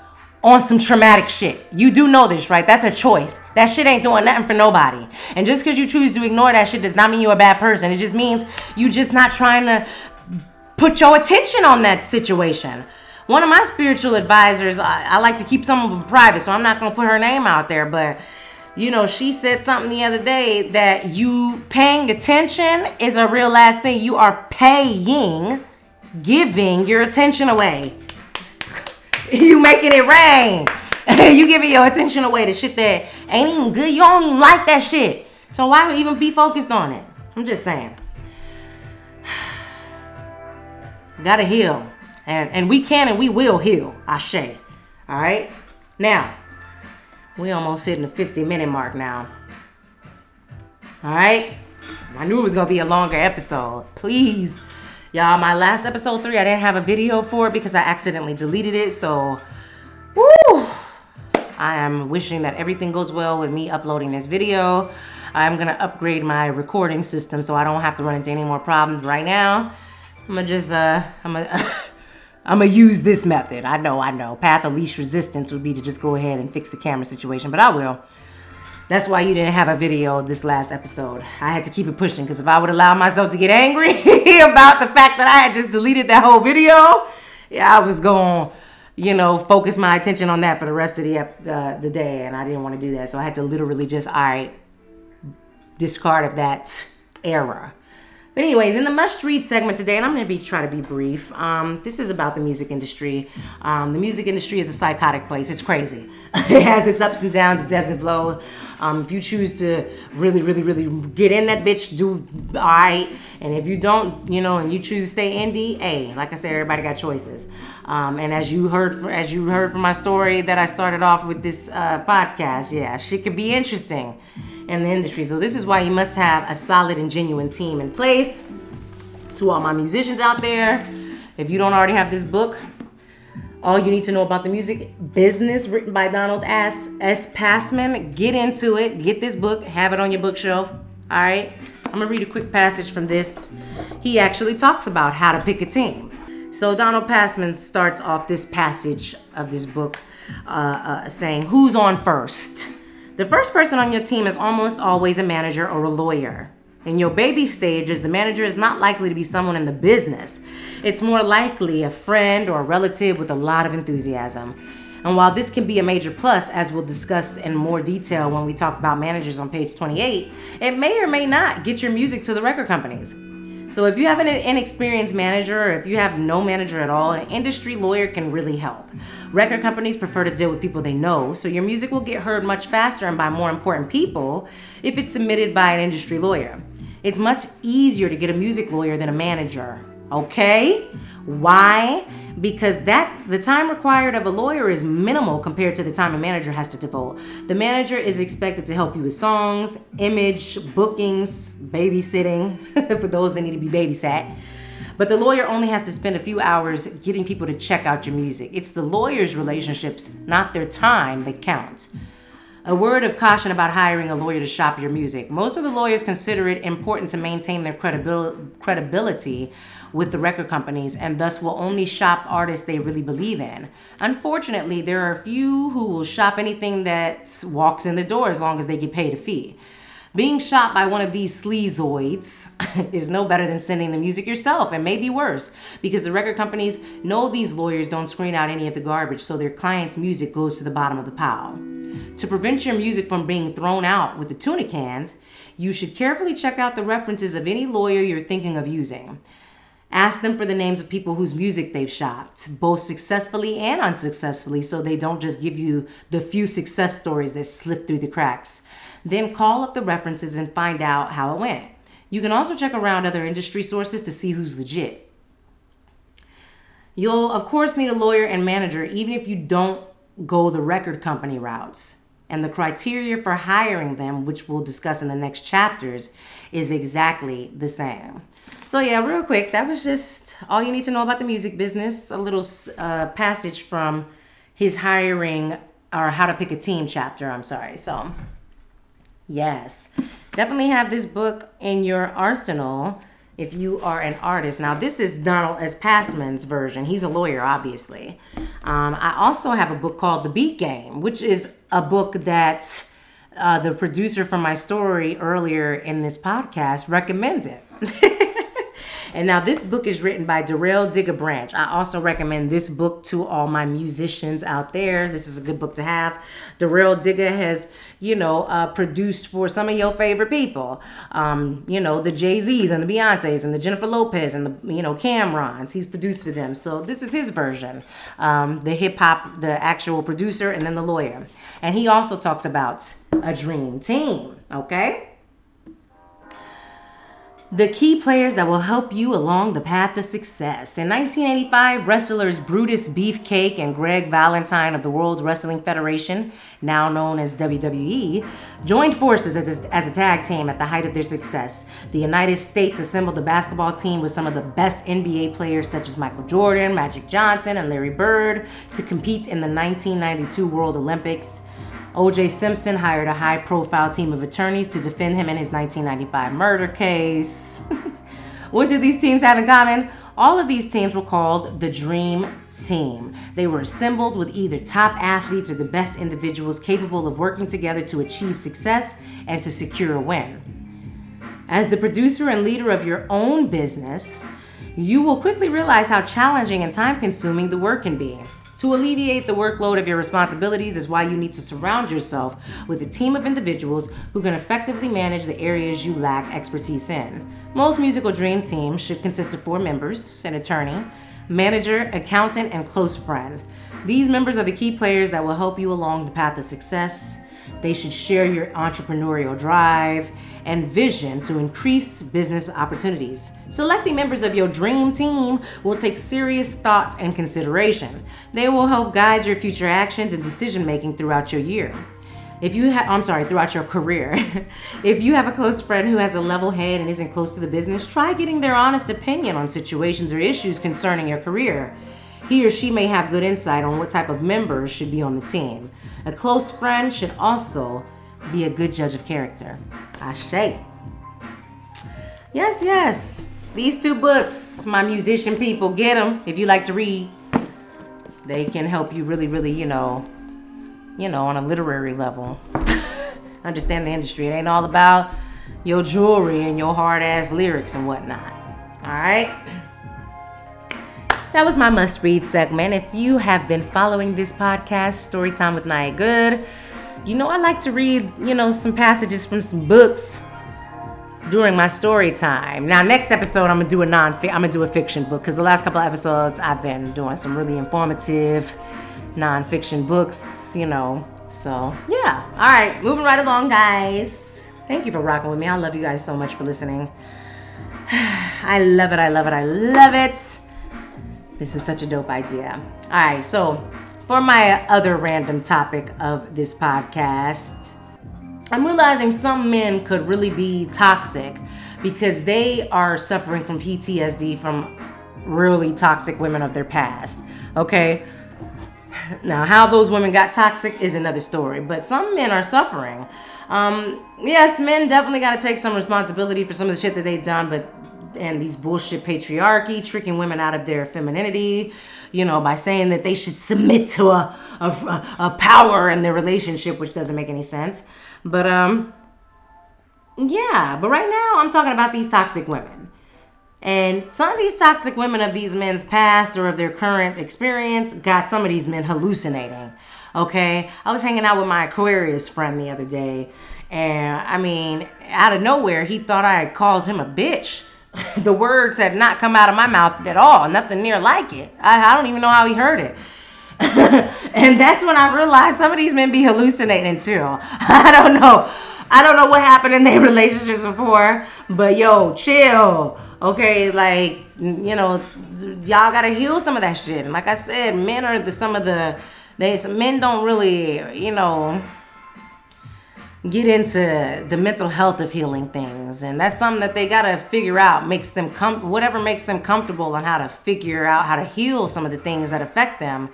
Speaker 1: on some traumatic shit. You do know this, right? That's a choice. That shit ain't doing nothing for nobody. And just because you choose to ignore that shit does not mean you're a bad person. It just means you just not trying to put your attention on that situation one of my spiritual advisors, I, I like to keep some of them private, so I'm not gonna put her name out there, but you know, she said something the other day that you paying attention is a real last thing. You are paying, giving your attention away. you making it rain. you giving your attention away to shit that ain't even good. You don't even like that shit. So why even be focused on it? I'm just saying. Gotta heal. And, and we can and we will heal. Ashe. All right. Now, we almost hitting the 50 minute mark now. All right. I knew it was going to be a longer episode. Please. Y'all, my last episode three, I didn't have a video for it because I accidentally deleted it. So, woo. I am wishing that everything goes well with me uploading this video. I'm going to upgrade my recording system so I don't have to run into any more problems right now. I'm going to just, uh, I'm going to. I'm gonna use this method. I know, I know. Path of least resistance would be to just go ahead and fix the camera situation, but I will. That's why you didn't have a video this last episode. I had to keep it pushing because if I would allow myself to get angry about the fact that I had just deleted that whole video, yeah, I was going, you know, focus my attention on that for the rest of the uh, the day, and I didn't want to do that, so I had to literally just, all right, discard of that era. But anyways, in the must read segment today, and I'm going to be try to be brief. Um, this is about the music industry. Um, the music industry is a psychotic place. It's crazy. it has its ups and downs, its ebbs and flows. Um, if you choose to really, really, really get in that bitch, do all right. And if you don't, you know, and you choose to stay indie, hey, like I said, everybody got choices. Um, and as you heard, for, as you heard from my story that I started off with this uh, podcast, yeah, shit could be interesting in the industry. So this is why you must have a solid and genuine team in place. To all my musicians out there, if you don't already have this book, all you need to know about the music business written by Donald S. S. Passman. Get into it. Get this book. Have it on your bookshelf. All right. I'm gonna read a quick passage from this. He actually talks about how to pick a team. So Donald Passman starts off this passage of this book uh, uh, saying, "Who's on first? The first person on your team is almost always a manager or a lawyer. In your baby stages, the manager is not likely to be someone in the business. It's more likely a friend or a relative with a lot of enthusiasm. And while this can be a major plus, as we'll discuss in more detail when we talk about managers on page 28, it may or may not get your music to the record companies. So if you have an inexperienced manager or if you have no manager at all, an industry lawyer can really help. Record companies prefer to deal with people they know, so your music will get heard much faster and by more important people if it's submitted by an industry lawyer. It's much easier to get a music lawyer than a manager. Okay? Why? Because that the time required of a lawyer is minimal compared to the time a manager has to devote. The manager is expected to help you with songs, image, bookings, babysitting for those that need to be babysat. But the lawyer only has to spend a few hours getting people to check out your music. It's the lawyer's relationships, not their time, that count. A word of caution about hiring a lawyer to shop your music. Most of the lawyers consider it important to maintain their credibil- credibility with the record companies and thus will only shop artists they really believe in. Unfortunately, there are a few who will shop anything that walks in the door as long as they get paid a fee. Being shot by one of these sleazoids is no better than sending the music yourself, and maybe worse, because the record companies know these lawyers don't screen out any of the garbage, so their clients' music goes to the bottom of the pile. To prevent your music from being thrown out with the tuna cans, you should carefully check out the references of any lawyer you're thinking of using. Ask them for the names of people whose music they've shopped, both successfully and unsuccessfully, so they don't just give you the few success stories that slip through the cracks. Then call up the references and find out how it went. You can also check around other industry sources to see who's legit. You'll, of course, need a lawyer and manager, even if you don't go the record company routes. And the criteria for hiring them, which we'll discuss in the next chapters, is exactly the same. So, yeah, real quick, that was just all you need to know about the music business. A little uh, passage from his hiring or how to pick a team chapter. I'm sorry. So, yes, definitely have this book in your arsenal if you are an artist. Now, this is Donald S. Passman's version. He's a lawyer, obviously. Um, I also have a book called The Beat Game, which is a book that uh, the producer from my story earlier in this podcast recommended. And now this book is written by Darrell Digga Branch. I also recommend this book to all my musicians out there. This is a good book to have. Darrell Digga has, you know, uh, produced for some of your favorite people. Um, you know, the Jay Z's and the Beyonces and the Jennifer Lopez and the, you know, Cam'rons. He's produced for them. So this is his version. Um, the hip hop, the actual producer, and then the lawyer. And he also talks about a dream team. Okay the key players that will help you along the path to success. In 1985, wrestlers Brutus Beefcake and Greg Valentine of the World Wrestling Federation, now known as WWE, joined forces as a, tag team at the height of their success. The United States assembled a basketball team with some of the best NBA players such as Michael Jordan, Magic Johnson, and Larry Bird to compete in the 1992 World Olympics. O.J. Simpson hired a high profile team of attorneys to defend him in his 1995 murder case. what do these teams have in common? All of these teams were called the Dream Team. They were assembled with either top athletes or the best individuals capable of working together to achieve success and to secure a win. As the producer and leader of your own business, you will quickly realize how challenging and time consuming the work can be. To alleviate the workload of your responsibilities is why you need to surround yourself with a team of individuals who can effectively manage the areas you lack expertise in. Most musical dream teams should consist of four members an attorney, manager, accountant, and close friend. These members are the key players that will help you along the path of success. They should share your entrepreneurial drive and vision to increase business opportunities. Selecting members of your dream team will take serious thought and consideration. They will help guide your future actions and decision making throughout your year. If you have, I'm sorry, throughout your career. if you have a close friend who has a level head and isn't close to the business, try getting their honest opinion on situations or issues concerning your career. He or she may have good insight on what type of members should be on the team. A close friend should also be a good judge of character. Ashe. Yes, yes. These two books, my musician people, get them if you like to read. They can help you really, really, you know, you know, on a literary level. Understand the industry. It ain't all about your jewelry and your hard ass lyrics and whatnot. All right. That was my must read segment. If you have been following this podcast, Storytime with Nia Good, you know, I like to read, you know, some passages from some books during my story time. Now, next episode, I'm gonna do a non I'm gonna do a fiction book because the last couple episodes I've been doing some really informative non-fiction books, you know. So yeah. All right, moving right along, guys. Thank you for rocking with me. I love you guys so much for listening. I love it. I love it. I love it. This was such a dope idea. All right, so for my other random topic of this podcast, I'm realizing some men could really be toxic because they are suffering from PTSD from really toxic women of their past. Okay? Now, how those women got toxic is another story, but some men are suffering. Um, yes, men definitely got to take some responsibility for some of the shit that they've done, but and these bullshit patriarchy, tricking women out of their femininity, you know, by saying that they should submit to a, a, a power in their relationship, which doesn't make any sense. But, um, yeah, but right now I'm talking about these toxic women. And some of these toxic women of these men's past or of their current experience got some of these men hallucinating. Okay? I was hanging out with my Aquarius friend the other day, and I mean, out of nowhere, he thought I had called him a bitch. the words had not come out of my mouth at all, nothing near like it. I, I don't even know how he heard it. and that's when I realized some of these men be hallucinating too. I don't know. I don't know what happened in their relationships before, but yo, chill. Okay, like you know, y'all gotta heal some of that shit. And like I said, men are the some of the they some men don't really, you know, get into the mental health of healing things and that's something that they got to figure out makes them com- whatever makes them comfortable on how to figure out how to heal some of the things that affect them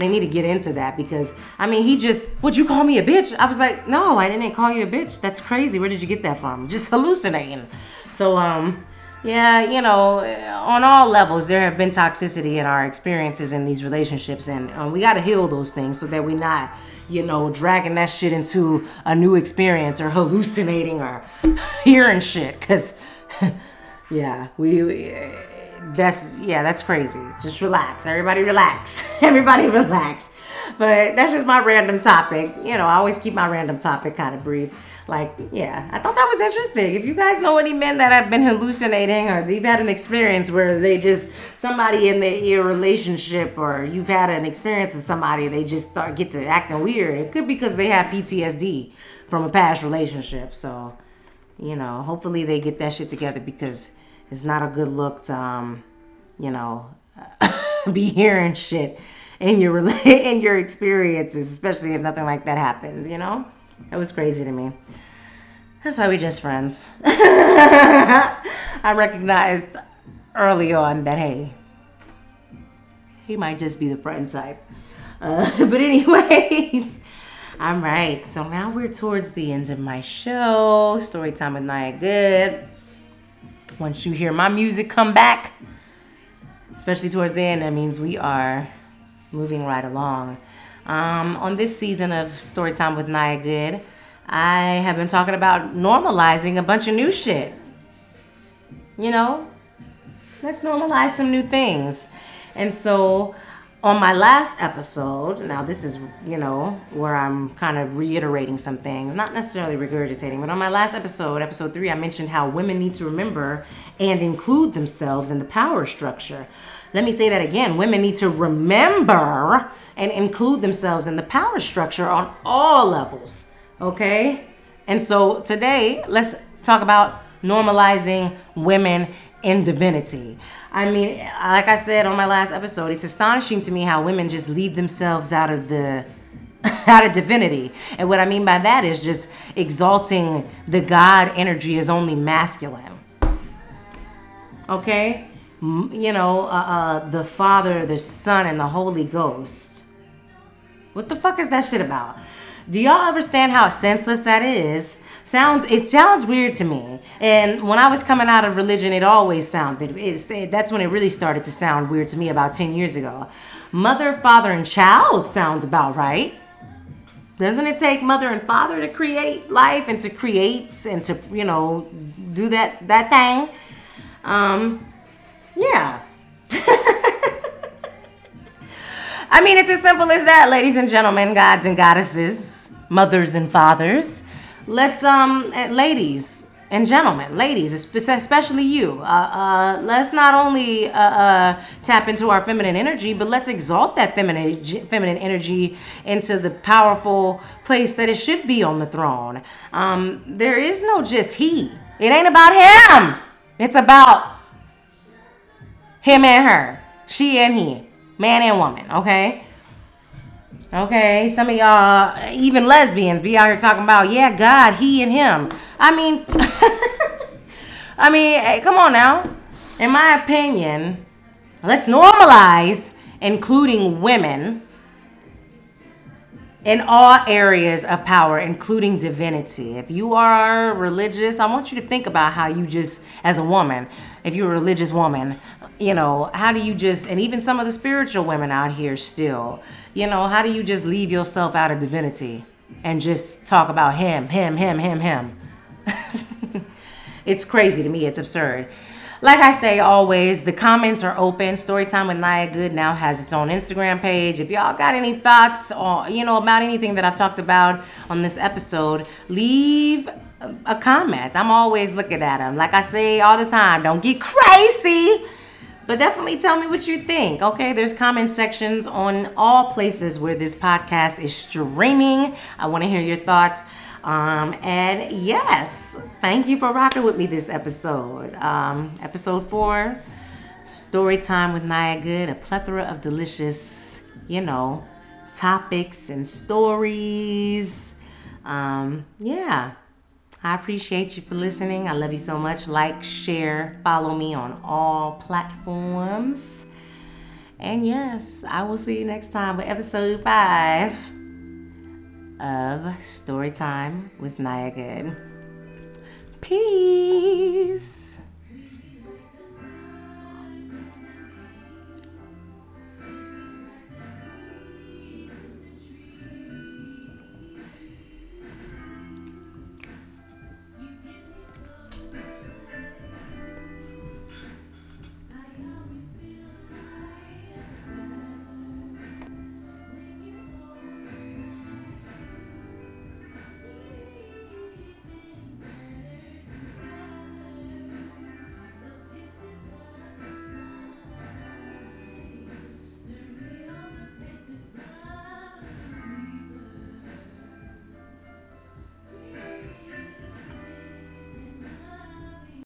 Speaker 1: they need to get into that because I mean he just would you call me a bitch? I was like, no, I didn't call you a bitch. That's crazy. Where did you get that from? Just hallucinating. So um yeah, you know, on all levels, there have been toxicity in our experiences in these relationships, and um, we got to heal those things so that we're not, you know, dragging that shit into a new experience or hallucinating or hearing shit. Cause, yeah, we, that's yeah, that's crazy. Just relax. Everybody relax. Everybody relax. But that's just my random topic. You know, I always keep my random topic kind of brief. Like, yeah, I thought that was interesting. If you guys know any men that have been hallucinating or they've had an experience where they just somebody in their relationship or you've had an experience with somebody, they just start get to acting weird. It could be because they have PTSD from a past relationship. So, you know, hopefully they get that shit together because it's not a good look to, um, you know, be hearing shit in your in your experiences, especially if nothing like that happens. You know, that was crazy to me. That's why we just friends. I recognized early on that hey, he might just be the friend type. Uh, but anyways. I'm right. So now we're towards the end of my show. Story time with Nia Good once you hear my music come back, especially towards the end, that means we are moving right along. Um, on this season of Storytime with Naya Good, I have been talking about normalizing a bunch of new shit. You know, let's normalize some new things. And so, on my last episode, now this is, you know, where I'm kind of reiterating some things, not necessarily regurgitating, but on my last episode, episode three, I mentioned how women need to remember and include themselves in the power structure. Let me say that again. Women need to remember and include themselves in the power structure on all levels. Okay? And so today, let's talk about normalizing women in divinity. I mean, like I said on my last episode, it's astonishing to me how women just leave themselves out of the out of divinity. And what I mean by that is just exalting the God energy as only masculine. Okay? You know, uh, uh, the Father, the Son, and the Holy Ghost. What the fuck is that shit about? Do y'all understand how senseless that is? Sounds it sounds weird to me. And when i was coming out of religion it always sounded it, that's when it really started to sound weird to me about 10 years ago. Mother father and child sounds about right. Doesn't it take mother and father to create life and to create and to you know do that that thing? Um yeah. I mean, it's as simple as that, ladies and gentlemen, gods and goddesses, mothers and fathers let's um eh, ladies and gentlemen, ladies, especially you, uh, uh, let's not only uh, uh, tap into our feminine energy, but let's exalt that feminine feminine energy into the powerful place that it should be on the throne. Um, there is no just he. It ain't about him. It's about him and her, she and he, man and woman. Okay. Okay, some of y'all, even lesbians, be out here talking about, yeah, God, he and him. I mean, I mean, hey, come on now. In my opinion, let's normalize including women in all areas of power, including divinity. If you are religious, I want you to think about how you just, as a woman, if you're a religious woman, you know, how do you just, and even some of the spiritual women out here still, you know, how do you just leave yourself out of divinity and just talk about him, him, him, him, him? it's crazy to me. It's absurd. Like I say always, the comments are open. Storytime with Naya Good now has its own Instagram page. If y'all got any thoughts or you know about anything that I've talked about on this episode, leave a comment. I'm always looking at them. Like I say all the time, don't get crazy. But definitely tell me what you think. Okay, there's comment sections on all places where this podcast is streaming. I want to hear your thoughts. Um, and yes, thank you for rocking with me this episode. Um, episode four, story time with Naya Good, a plethora of delicious, you know, topics and stories. Um, yeah. I appreciate you for listening. I love you so much. Like, share, follow me on all platforms. And yes, I will see you next time with episode five of Storytime with Naya Good. Peace.